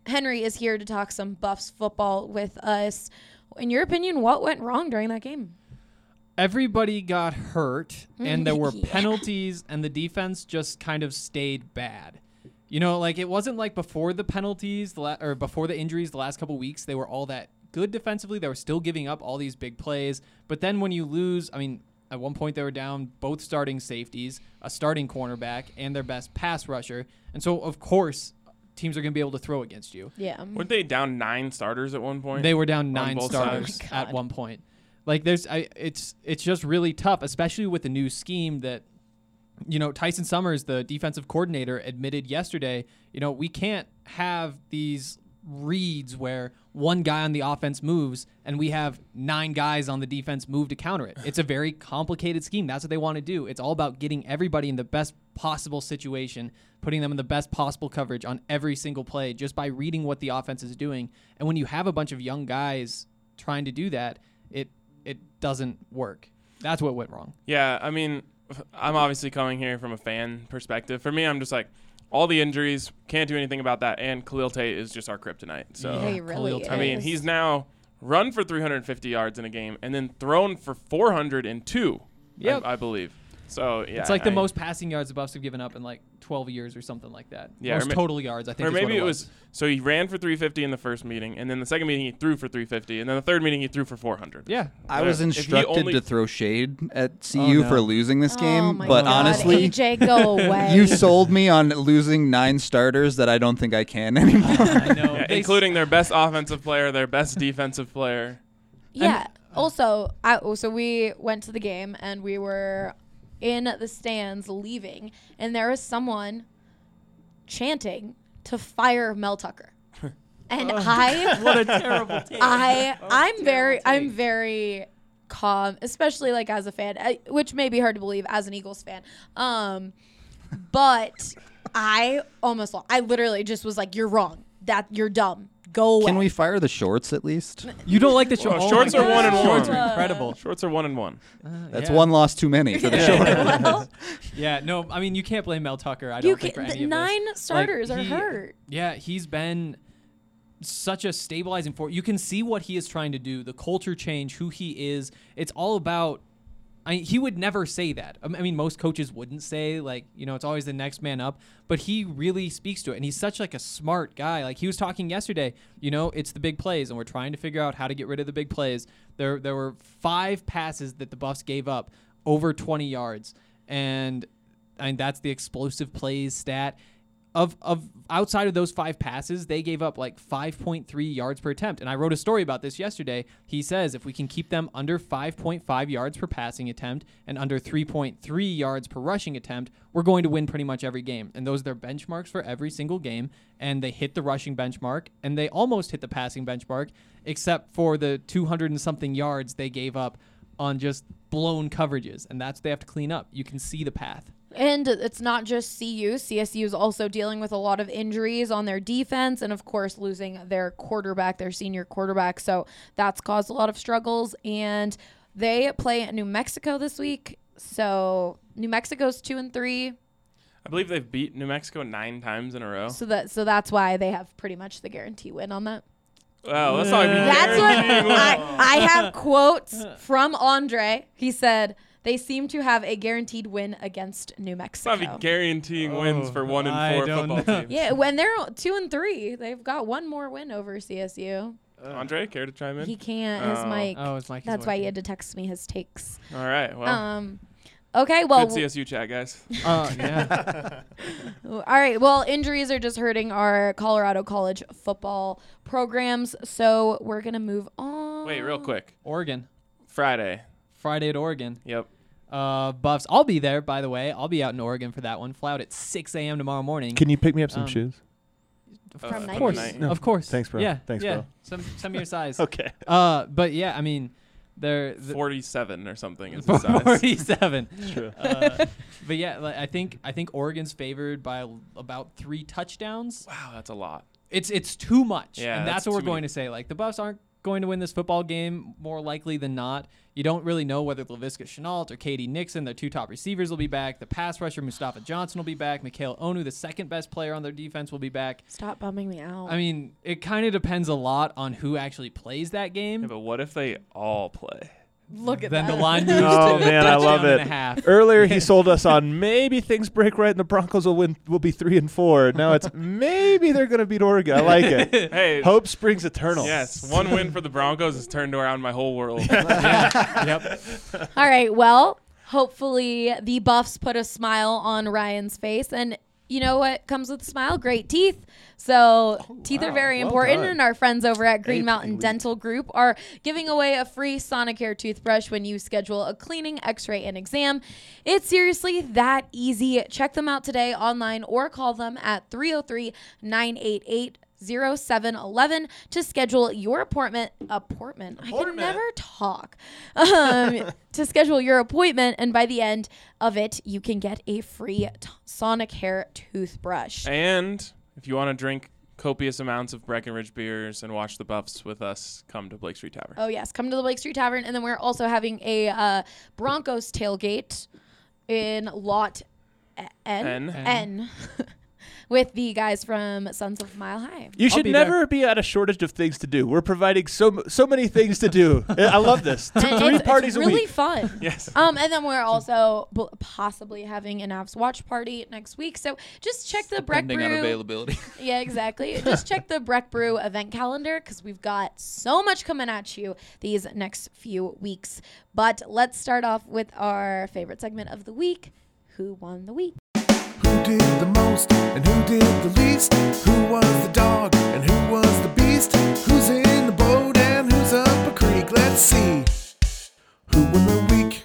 Henry is here to talk some Buffs football with us. In your opinion, what went wrong during that game? Everybody got hurt, and there were Yeah. penalties, and the defense just kind of stayed bad. You know, like it wasn't like before the penalties, the la- or before the injuries, the last couple weeks, they were all that good defensively. They were still giving up all these big plays, but then when you lose, I mean, at one point they were down both starting safeties, a starting cornerback, and their best pass rusher, and so of course teams are going to be able to throw against you. Yeah. Weren't they down nine starters at one point? They were down nine both starters sides. at oh one point. Like there's, I, it's it's just really tough, especially with the new scheme that, you know, Tyson Summers, the defensive coordinator, admitted yesterday. You know, we can't have these reads where one guy on the offense moves and we have nine guys on the defense move to counter it. It's a very complicated scheme. That's what they want to do. It's all about getting everybody in the best possible situation, putting them in the best possible coverage on every single play just by reading what the offense is doing. And when you have a bunch of young guys trying to do that, it it doesn't work. That's what went wrong. Yeah, I mean, I'm obviously coming here from a fan perspective. For me, I'm just like, all the injuries, can't do anything about that, and Khalil Tate is just our kryptonite. So, Yeah, he really Khalil Tate. I mean, he's now run for 350 yards in a game and then thrown for 402, Yep. I, I believe. So, yeah. it's like the I- most passing yards the Buffs have given up in like 12 years or something like that. Yeah, or most ma- total yards, I think. Or is what maybe it was. So he ran for 350 in the first meeting, and then the second meeting he threw for 350, and then the third meeting he threw for 400. Yeah. I was instructed only- to throw shade at CU Oh, no. for losing this oh game, my but God. honestly, AJ, go away. you sold me on losing nine starters that I don't think I can anymore. I know. Yeah, They- including their best offensive player, their best defensive player. Yeah. Also, I, oh, so we went to the game and we were in the stands leaving, and there was someone chanting to fire Mel Tucker. And I, what a terrible take. I, I'm terrible very, I'm very calm, especially like as a fan, I, which may be hard to believe as an Eagles fan. Um, but I almost, lo- I literally just was like, "You're wrong. That you're dumb. Go away." Can we fire the shorts at least? You don't like the shorts. Well, oh shorts my are one God. and Shorts one. are incredible. Shorts are one and one. Uh, That's yeah. one loss too many for the shorts. well, Yeah, no, I mean you can't blame Mel Tucker. I don't think can, for the any of this. nine Like, starters are he- hurt. Yeah, he's been such a stabilizing force. You can see what he is trying to do, the culture change, who he is. It's all about. I he would never say that. Um, I mean, most coaches wouldn't say like, you know, it's always the next man up. But he really speaks to it, and he's such like a smart guy. Like he was talking yesterday. You know, it's the big plays, and we're trying to figure out how to get rid of the big plays. There, there were five passes that the Buffs gave up over 20 yards, and I mean that's the explosive plays stat. Of of outside of those five passes, they gave up like 5.3 yards per attempt. And I wrote a story about this yesterday. He says if we can keep them under 5.5 yards per passing attempt and under 3.3 yards per rushing attempt, we're going to win pretty much every game. And those are their benchmarks for every single game. And they hit the rushing benchmark and they almost hit the passing benchmark, except for the 200 and something yards they gave up on just blown coverages. And that's what they have to clean up. You can see the path. And it's not just CU. CSU is also dealing with a lot of injuries on their defense and, of course, losing their quarterback, their senior quarterback. So that's caused a lot of struggles. And they play at New Mexico this week. So New Mexico's two and three. I believe they've beat New Mexico nine times in a row. So that so that's why they have pretty much the guarantee win on that. Well, let's not be That's what. I, I have quotes from Andre. He said they seem to have a guaranteed win against New Let's not Mexico. be guaranteeing wins Oh, for one and I four don't football know. teams. Yeah, when they're two and three, they've got one more win over CSU. Andre, care to chime in? He can't. His Oh. mic. Oh, his mic is That's why he had to text me his takes. All right. Well, Um. Okay. Well. good CSU chat, guys. Uh, yeah. All right. Well, injuries are just hurting our Colorado College football programs, so we're gonna move on. Wait, real quick. Oregon. Friday. Friday at Oregon. Yep. Uh, Buffs. I'll be there, by the way. I'll be out in Oregon for that one. Fly out at 6 a.m. tomorrow morning. Can you pick me up some Um, shoes? From Uh, Nike. Of course. No. Of course. Thanks, bro. Yeah. Thanks, yeah. bro. Some, some of your size. Okay. Uh, but yeah, I mean, they're the, 47 or something is the size. 47. True. Uh, but yeah, like, I think I think Oregon's favored by l- about three touchdowns. Wow, that's a lot. It's it's too much, Yeah, and that's that's what we're too going many- to say. Like the Buffs aren't going to win this football game more likely than not. You don't really know whether Laviska Shenault or KD Nixon, their two top receivers, will be back. The pass rusher Mustafa Johnson will be back. Mikhail Onu, the second best player on their defense, will be back. Stop bumming me out. I mean, it kind of depends a lot on who actually plays that game. Yeah, but what if they all play? Look at then that. the line moves Oh to man, I love it. and a half. Earlier he sold us on maybe things break right and the Broncos will win will be three and four. Now it's maybe they're gonna beat Oregon. I like it. Hey, Hope springs eternal. yes, one win for the Broncos has turned around my whole world. yep. All right. Well, hopefully the Buffs put a smile on Ryan's face, and you know what comes with a smile? Great teeth. So oh, teeth are very Well important, done. and our friends over at Green Mountain Pee-wee. Dental Group are giving away a free Sonicare toothbrush when you schedule a cleaning, X-ray, and exam. It's seriously that easy. Check them out today online or call them at 303 988 0711 to schedule your appointment appointment. I can never talk. Um, to schedule your appointment and by the end of it you can get a free t- Sonicare toothbrush. and if you want to drink copious amounts of Breckenridge beers and watch the Buffs with us, come to Blake Street Tavern. Oh yes, come to the Blake Street Tavern and then we're also having a uh, Broncos tailgate in lot N N. N with the guys from Sons of Mile High. You should be never be at a shortage of things to do. We're providing so so many things to do. I love this. And Three it's, parties it's a really week. fun. Yes. Um, and then we're also b- possibly having an Avs watch party next week. So just check the Breck Depending on Brew. availability. Yeah, exactly. just check the Breck Brew event calendar because we've got so much coming at you these next few weeks. But let's start off with our favorite segment of the week: Who won the week? Who did the most and who did the least? Who was the dog and who was the beast? Who's in the boat and who's up a creek? Let's see. Who won the week?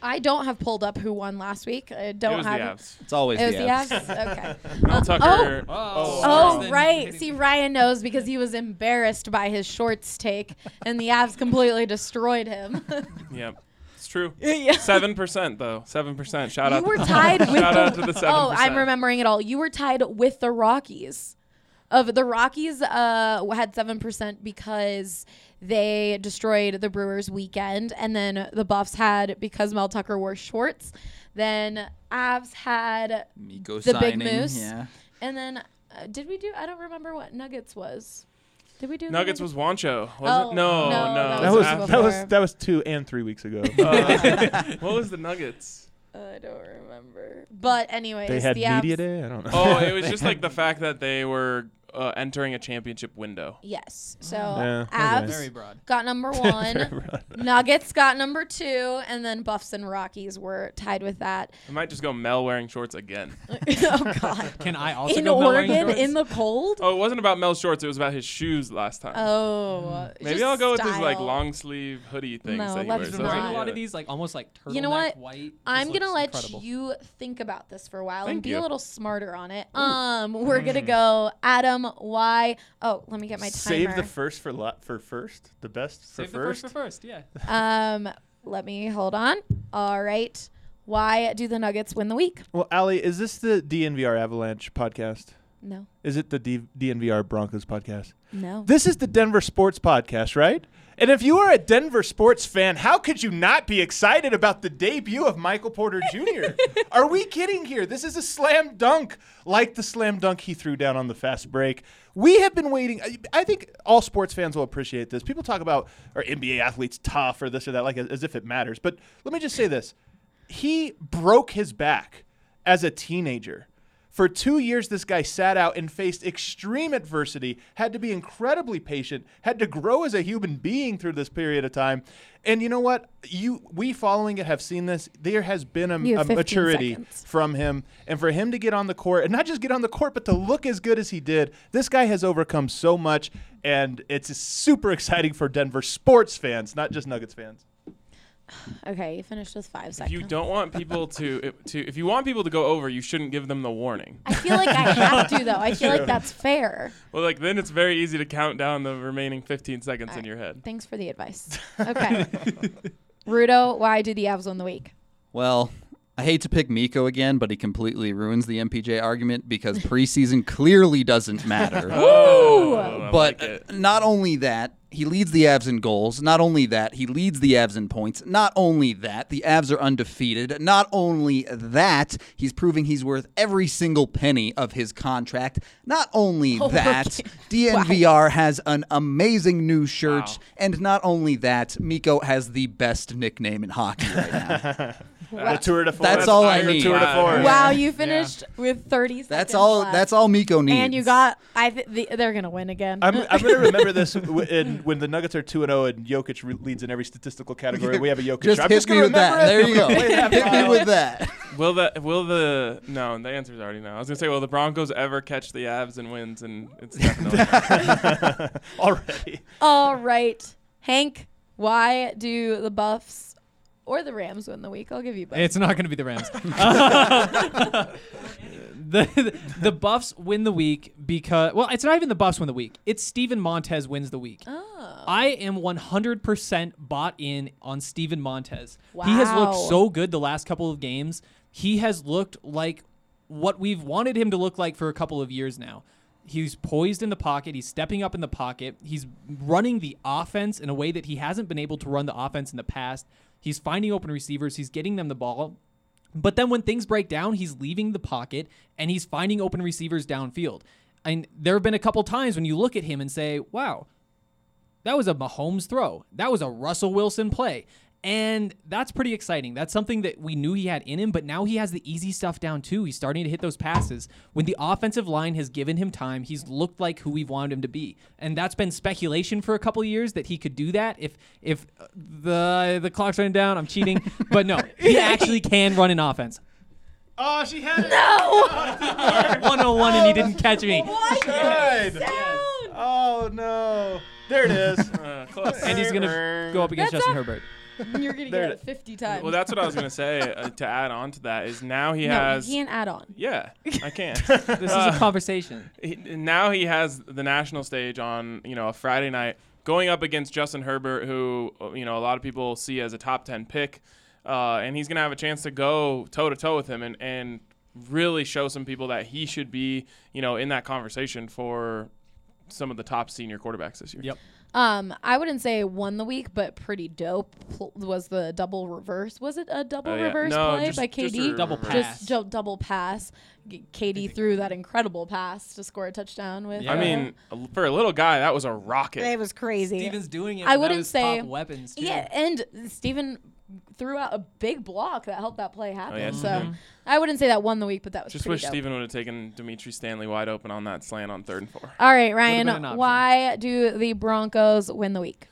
I don't have pulled up who won last week. I don't it was have the it. Avs. It's always It was the the Avs. Avs. Okay. Mel oh, Tucker. Oh, Oh, oh then oh, right. See, Ryan knows because he was embarrassed by his shorts take, and the Avs completely destroyed him. Yep. It's true. yeah. Seven percent though. Seven percent. Shout You out. were tied with Shout the, out to the seven Oh, I'm remembering it all. You were tied with the Rockies. Of the Rockies, uh, had seven percent because they destroyed the Brewers' weekend, and then the Buffs had because Mel Tucker wore shorts. Then Avs had, Mikko The Big Moose. Yeah. and then uh, did we do? I don't remember what Nuggets was. Did we do the Nuggets was Juancho, Oh, wasn't? no, no, no. that That was was that was that was two and three weeks ago. Uh, what was the Nuggets? I don't remember. But anyways, they had the media Avs, day. I don't know. Oh, it was just like the fact that they were uh, entering a championship window. Yes. So Yeah, okay. Avs Very broad. got number one. Nuggets got number two, and then Buffs and Rockies were tied with that. I might just go Mel wearing shorts again. oh God! Can I also in go Mel wearing Oregon, shorts? in the cold. Oh, it wasn't about Mel's shorts. It was about his shoes last time. Oh, Maybe just I'll go with his like long sleeve hoodie things No, that he let's wears. He's Those not. a lot of these like almost like turtleneck You know what? white. I'm gonna let incredible. you think about this for a while and be you. a little smarter on it. Um, we're gonna go Adam Y. Oh, let me get my timer. Save the first for la- for first. The best for Save the first. first for first. Yeah. um, let me hold on. All right. Why do the Nuggets win the week? Well, Allie, is this the DNVR Avalanche podcast? No, Is it the D- DNVR Broncos podcast? no. This is the Denver Sports Podcast, right? And if you are a Denver sports fan, how could you not be excited about the debut of Michael Porter Jr.? are we kidding here? This is a slam dunk, like the slam dunk he threw down on the fast break. We have been waiting. I- think all sports fans will appreciate this. People talk about are NBA athletes tough or this or that, like as if it matters. But let me just say this: he broke his back as a teenager For two years, this guy sat out and faced extreme adversity, had to be incredibly patient, had to grow as a human being through this period of time. And you know what? You we following it have seen this. There has been a, a maturity seconds. from him, and for him to get on the court and not just get on the court, but to look as good as he did. This guy has overcome so much, and it's super exciting for Denver sports fans, not just Nuggets fans. Okay, you finished with five seconds. If seconds. you don't want people to to if you want people to go over, you shouldn't give them the warning. I feel like I have to though. I feel like that's fair. Well, like then it's very easy to count down the remaining 15 seconds in your head. Thanks for the advice. Okay. Rudo, why do the Avs win the week? Well, I hate to pick Mikko again, but he completely ruins the MPJ argument because preseason clearly doesn't matter. Oh, but like not only that, he leads the Avs in goals. Not only that, he leads the Avs in points. Not only that, the Avs are undefeated. Not only that, he's proving he's worth every single penny of his contract. Not only Oh, that, okay. DNVR has an amazing new shirt. Wow. And not only that, Mikko has the best nickname in hockey right now. The tour de force. That's all I The need. Tour de force. Wow, you finished with 30 seconds. That's all. left. That's all Mikko needs. And you got. I. Th- the, they're gonna win again. I'm, I'm going to remember this w- in, when the Nuggets are 2 and 0 and Jokic re- leads in every statistical category. We have a Jokic. Just I'm hit just me gonna with that. remember it. There you go. Play that hit me file. with that. Will the will the no? The answer's already no. I was gonna say, will the Broncos ever catch the Avs and wins? And it's definitely no. Already. all right, Hank. Why do the Buffs or the Rams win the week? I'll give you both. It's not going to be the Rams. the the Buffs win the week because well, it's not even the Buffs win the week. It's Steven Montez wins the week. oh. I am 100% bought in on Steven Montez. Wow. He has looked so good the last couple of games. He has looked like what we've wanted him to look like for a couple of years now. He's poised in the pocket. He's stepping up in the pocket. He's running the offense in a way that he hasn't been able to run the offense in the past. He's finding open receivers. He's getting them the ball. But then when things break down, he's leaving the pocket and he's finding open receivers downfield. And there have been a couple times when you look at him and say, wow, that was a Mahomes throw. That was a Russell Wilson play. And that's pretty exciting. That's something that we knew he had in him, but now he has the easy stuff down too. He's starting to hit those passes. When the offensive line has given him time, he's looked like who we've wanted him to be. And that's been speculation for a couple of years that he could do that if if uh, the the clock's running down, I'm cheating. but no, he actually can run an offense. Oh, she had it. no. 101 and he didn't catch me. Good. Oh, no. There it is. Uh, close. And he's going to go up against That's Justin not- Herbert. You're gonna There get it it 50 times. well, that's what I was gonna say. Uh, to add on to that is now he no, has. He can't add on. Yeah, I can't. This is a conversation. he, now he has the national stage on you know a Friday night going up against Justin Herbert, who uh, you know a lot of people see as a top ten pick, uh, and he's gonna have a chance to go toe to toe with him and and really show some people that he should be you know in that conversation for some of the top senior quarterbacks this year. Yep. Um, I wouldn't say won the week, but pretty dope pl- was the double reverse. Was it a double Oh, yeah. reverse No, play just- by just a KD? Double reverse. pass. Just jo- double pass. G- KD threw that incredible pass to score a touchdown with. Yeah. I uh, mean, a- for a little guy, that was a rocket. it was crazy. Steven's doing it. I without wouldn't his say- top weapons. Too. Yeah, and Steven threw out a big block that helped that play happen. yeah, so mhm. I wouldn't say that won the week, but that was Just pretty wish dope. Steven would have taken Dimitri Stanley wide open on that slant on third and four. All right, Ryan. Why do the Broncos win the week?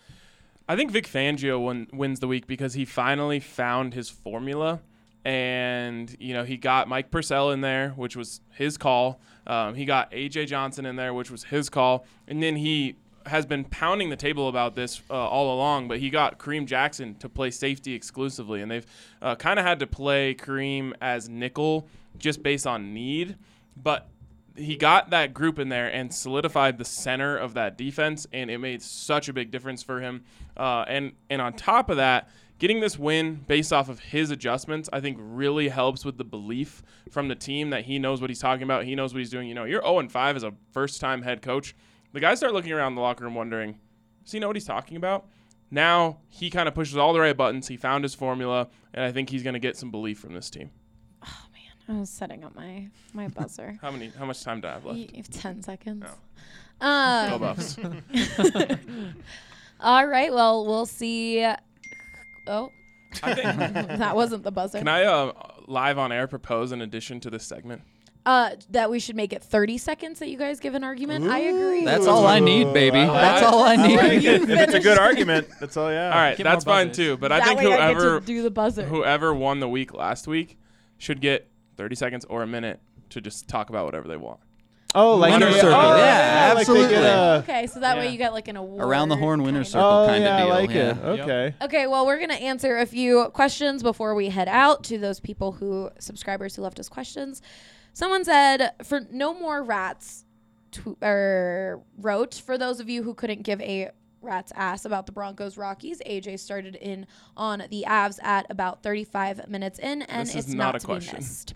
I think Vic Fangio won, wins the week because he finally found his formula, and you know he got Mike Purcell in there, which was his call. Um, he got AJ Johnson in there, which was his call, and then he has been pounding the table about this uh, all along. But he got Kareem Jackson to play safety exclusively, and they've uh, kind of had to play Kareem as nickel just based on need, but he got that group in there and solidified the center of that defense, and it made such a big difference for him. Uh, and and on top of that, getting this win based off of his adjustments, I think really helps with the belief from the team that he knows what he's talking about. He knows what he's doing. You know, you're 0 5 as a first time head coach. The guys start looking around the locker room wondering, does he know what he's talking about? Now he kind of pushes all the right buttons. He found his formula, and I think he's going to get some belief from this team. Oh man, I was setting up my my buzzer. How many? How much time do I have left? You have ten seconds. Go Um, Buffs. all right. Well, we'll see. Oh, I think, that wasn't the buzzer. Can I uh, live on air propose an addition to this segment? Uh, that we should make it 30 seconds that you guys give an argument. I agree. That's all I need, baby. I That's all I I need. like If it's a good argument, that's all. Yeah. All right, Get more that's fine buzzers. too. But I that think way I whoever get to do the buzzer. whoever won the week last week should get 30 seconds or a minute to just talk about whatever they want. Oh, like Winner's yeah, circle. oh, Yeah, like they get absolutely. a- okay, so that way Yeah. you get like an award. Around the horn winner's kind of. circle Oh kind yeah, of deal. I like yeah. it. Okay. Okay, well, we're going to answer a few questions before we head out to those people who, subscribers who left us questions. Someone said, for no more rats, tw- er, or wrote, for those of you who couldn't give a rat's ass about the Broncos Rockies, AJ started in on the Avs at about 35 minutes in, and This is it's not not, a to question. be missed.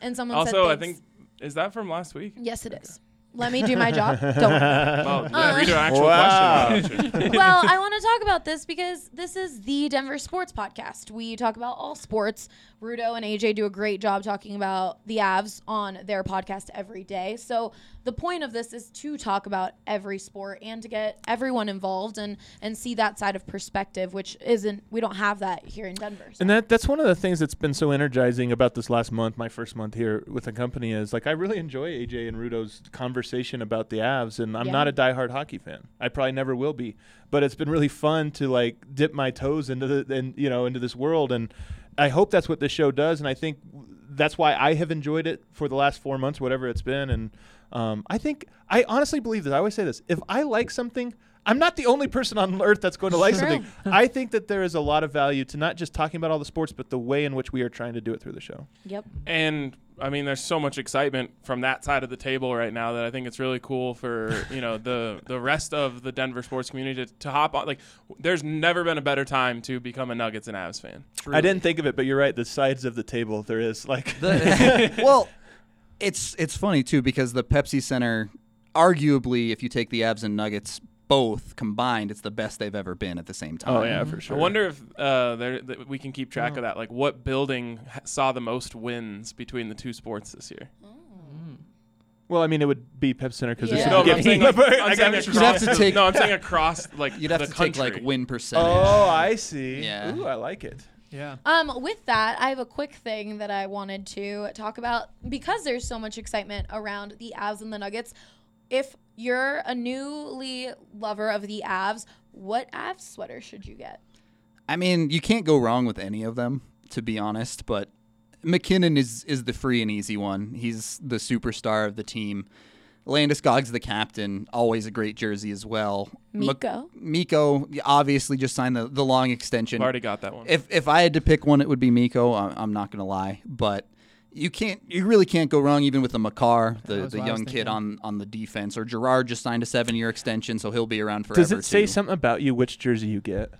And someone said, Also, I think is that from last week? Yes, it is. Let me do my job. Don't. Well, yeah, read an um, actual Wow. question. well, I want to talk about this because this is the Denver Sports Podcast. We talk about all sports. Rudo and AJ do a great job talking about the Avs on their podcast every day. So the point of this is to talk about every sport and to get everyone involved and and see that side of perspective, which isn't we don't have that here in Denver. So. And that that's one of the things that's been so energizing about this last month, my first month here with the company, is like I really enjoy AJ and Rudo's conversation about the Avs, and I'm Yeah. not a diehard hockey fan. I probably never will be, but it's been really fun to like dip my toes into the and you know into this world, and I hope that's what this show does, and I think that's why I have enjoyed it for the last four months, whatever it's been, and um, I think I honestly believe this. I always say this: if I like something. I'm not the only person on earth that's going to like True. something. I think that there is a lot of value to not just talking about all the sports, but the way in which we are trying to do it through the show. yep. And I mean, there's so much excitement from that side of the table right now that I think it's really cool for you know the the rest of the Denver sports community to, to hop on. Like, there's never been a better time to become a Nuggets and Avs fan. I didn't think of it, but you're right. The sides of the table, there is like. well, it's it's funny too because the Pepsi Center, arguably, if you take the Avs and Nuggets both combined, it's the best they've ever been at the same time. oh yeah, for sure. I wonder if uh, there, that we can keep track of that. Like, what building ha- saw the most wins between the two sports this year? Well, I mean, it would be Pep Center because Yeah. this No, would but I'm saying, like, I I'm saying it. You'd have to take- no, I'm saying across like You'd have the to country. take like win percentage. Oh, I see. Yeah. Ooh, I like it. Yeah. Um, with that, I have a quick thing that I wanted to talk about because there's so much excitement around the Avs and the Nuggets. If you're a newly lover of the Avs, what Avs sweater should you get? I mean, you can't go wrong with any of them, to be honest. But MacKinnon is is the free and easy one. He's the superstar of the team. Landis Landeskog's the captain, always a great jersey as well. Mc- Mikko. Mikko obviously just signed the, the long extension. I've already got that one. If if I had to pick one, it would be Mikko. I'm, I'm not gonna lie, but you can't, you really can't go wrong even with the Makar, the, the what I was young kid on on the defense. Or Girard just signed a seven year extension, so he'll be around forever. Does it say too. something about you which jersey you get?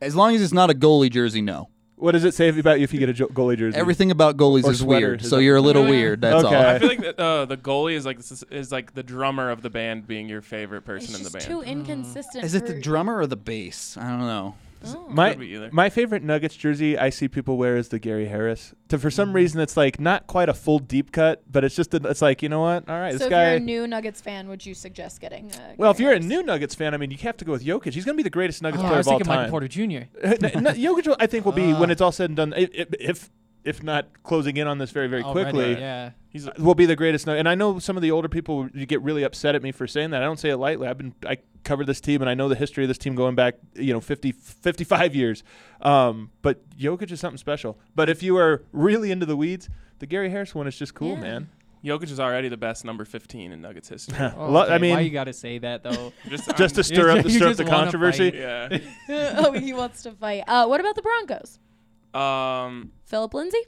As long as it's not a goalie jersey, no. What does it say about you if you get a jo- goalie jersey? Everything about goalies Or is sweater, weird, is so you're a little Yeah. weird. That's Okay. I feel like the, uh, the goalie is like this is like the drummer of the band being your favorite person It's in the band. too inconsistent. Is it the drummer or the bass? I don't know. Oh. My Could be either. my favorite Nuggets jersey I see people wear is the Gary Harris. To for Mm-hmm. some reason it's like not quite a full deep cut, but it's just a, it's like you know what? All right, So this if you're a new Nuggets fan, would you suggest getting? Uh, well, if you're a new Nuggets fan, I mean, you have to go with Jokic. He's going to be the greatest Nuggets Oh, I player was of all time. thinking Michael time. Porter Jr. N- n- Jokic, will- I think, will be when Ah. it's all said and done. i- i- If if not closing in on this very very Already, quickly, Yeah. He's will be the greatest. And I know some of the older people you get really upset at me for saying that. I don't say it lightly. I've been I covered this team and I know the history of this team going back, you know, 50 55 years. Um, but Jokic is something special. But if you are really into the weeds, the Gary Harris one is just cool, Yeah. man. Jokic is already the best number 15 in Nuggets history. Oh, Lo- I okay, why mean- you gotta say that though? just Just to stir up, you stir up the controversy. yeah. oh, he wants to fight. Uh, what about the Broncos? Um, Philip Lindsay.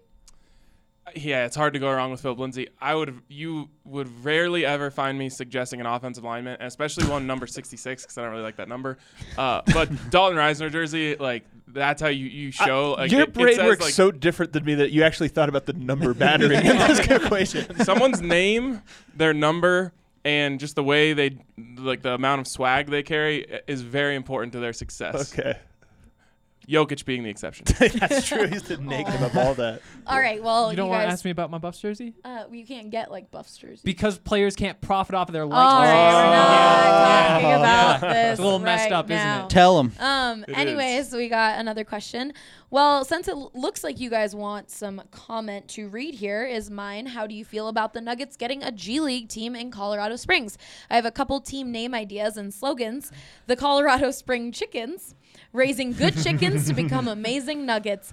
yeah, it's hard to go wrong with Philip Lindsay. I would, you would rarely ever find me suggesting an offensive lineman, especially one number 66 because I don't really like that number. Uh, but Dalton Risner jersey, like that's how you, you show. like, Your it- it brain says, works like, so different than me that you actually thought about the number battering in this equation. someone's name, their number, and just the way they, like the amount of swag they carry, is very important to their success. Okay. Jokic being the exception. That's true. He's the negative of all that. All right. Well, you don't want to ask me about my Buffs jersey? Uh, you can't get like Buffs jerseys. Because players can't profit off of their All likeness. right, we're not talking about this. It's a little messed right up, isn't now. it? Tell 'em. Um. It anyways, we got another question. Well, since it l- looks like you guys want some comment to read here, is mine. How do you feel about the Nuggets getting a G League team in Colorado Springs? I have a couple team name ideas and slogans. The Colorado Spring Chickens. Raising good chickens to become amazing nuggets.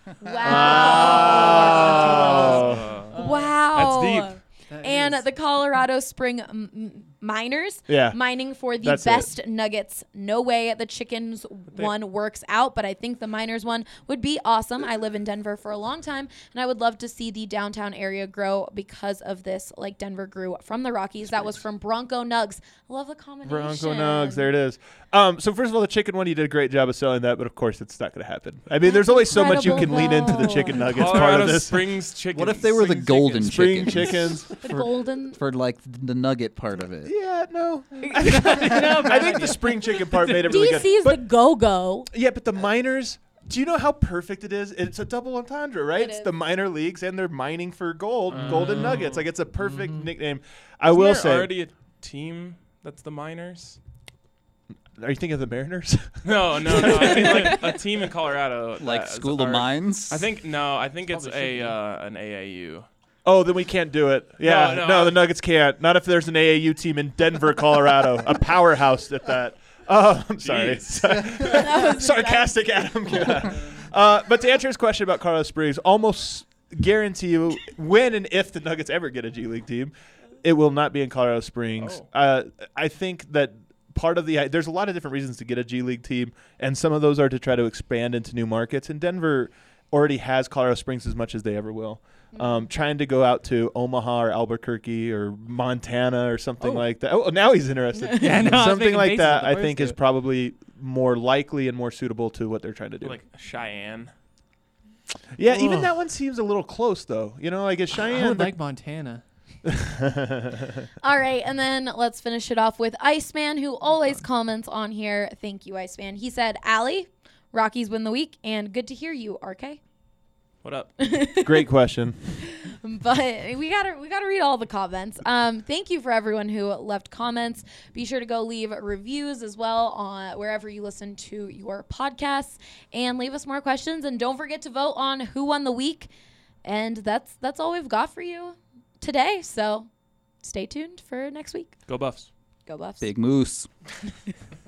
Wow. Wow. That's deep. and the Colorado Spring m- m- Miners, Yeah. mining for the That's it. best nuggets. No way the chickens one works out, but I think the Miners one would be awesome. I live in Denver for a long time, and I would love to see the downtown area grow because of this, like Denver grew from the Rockies. That was from Bronco Nugs. I love the combination. Bronco Nugs, there it is. Um, so first of all, the chicken one, you did a great job of selling that, but of course, it's not going to happen. I mean, there's only so much you can incredible, lean into the chicken nuggets part of this. Springs chickens. What if they were the golden Spring chickens? chickens. The golden. for like the nugget part of it? Yeah, no. I think the spring chicken part made it really good. DC's the Go Go. Yeah, but the miners. Do you know how perfect it is? It's a double entendre, right? It it's is. the minor leagues, and they're mining for gold, golden nuggets. Like it's a perfect nickname. I. Mm-hmm. Isn't will there say. already a team that's the Miners. Are you thinking of the Mariners? No, no, no. I mean like a team in Colorado. Like that is School of already- Mines? I think no. I think it's Probably a uh, an AAU. Oh, then we can't do it. Yeah, No, no, no, the Nuggets can't. Not if there's an AAU team in Denver, Colorado, a powerhouse at that. Oh, I'm sorry. Sarcastic Adam. uh, but to answer his question about Colorado Springs, almost guarantee you when and if the Nuggets ever get a G League team, it will not be in Colorado Springs. Oh. Uh, I think that part of the there's a lot of different reasons to get a G League team, and some of those are to try to expand into new markets. And Denver already has Colorado Springs as much as they ever will. Um, trying to go out to Omaha or Albuquerque or Montana or something Oh. like that. Oh, now he's interested. Yeah, no, something like that. I think first is probably more likely and more suitable to what they're trying to do. Like Cheyenne. yeah, even that one seems a little close though. You know, like is I Cheyenne. would like Montana. All right, and then let's finish it off with Iceman, who always comments on here. Thank you, Iceman. He said, Allie, Rockies win the week, and good to hear you, RK. What up? Great question. but we gotta we gotta read all the comments. Um, thank you for everyone who left comments. Be sure to go leave reviews as well on wherever you listen to your podcasts, and leave us more questions. And don't forget to vote on who won the week. And that's that's all we've got for you today. So stay tuned for next week. Go Buffs. Go Buffs. Big moose.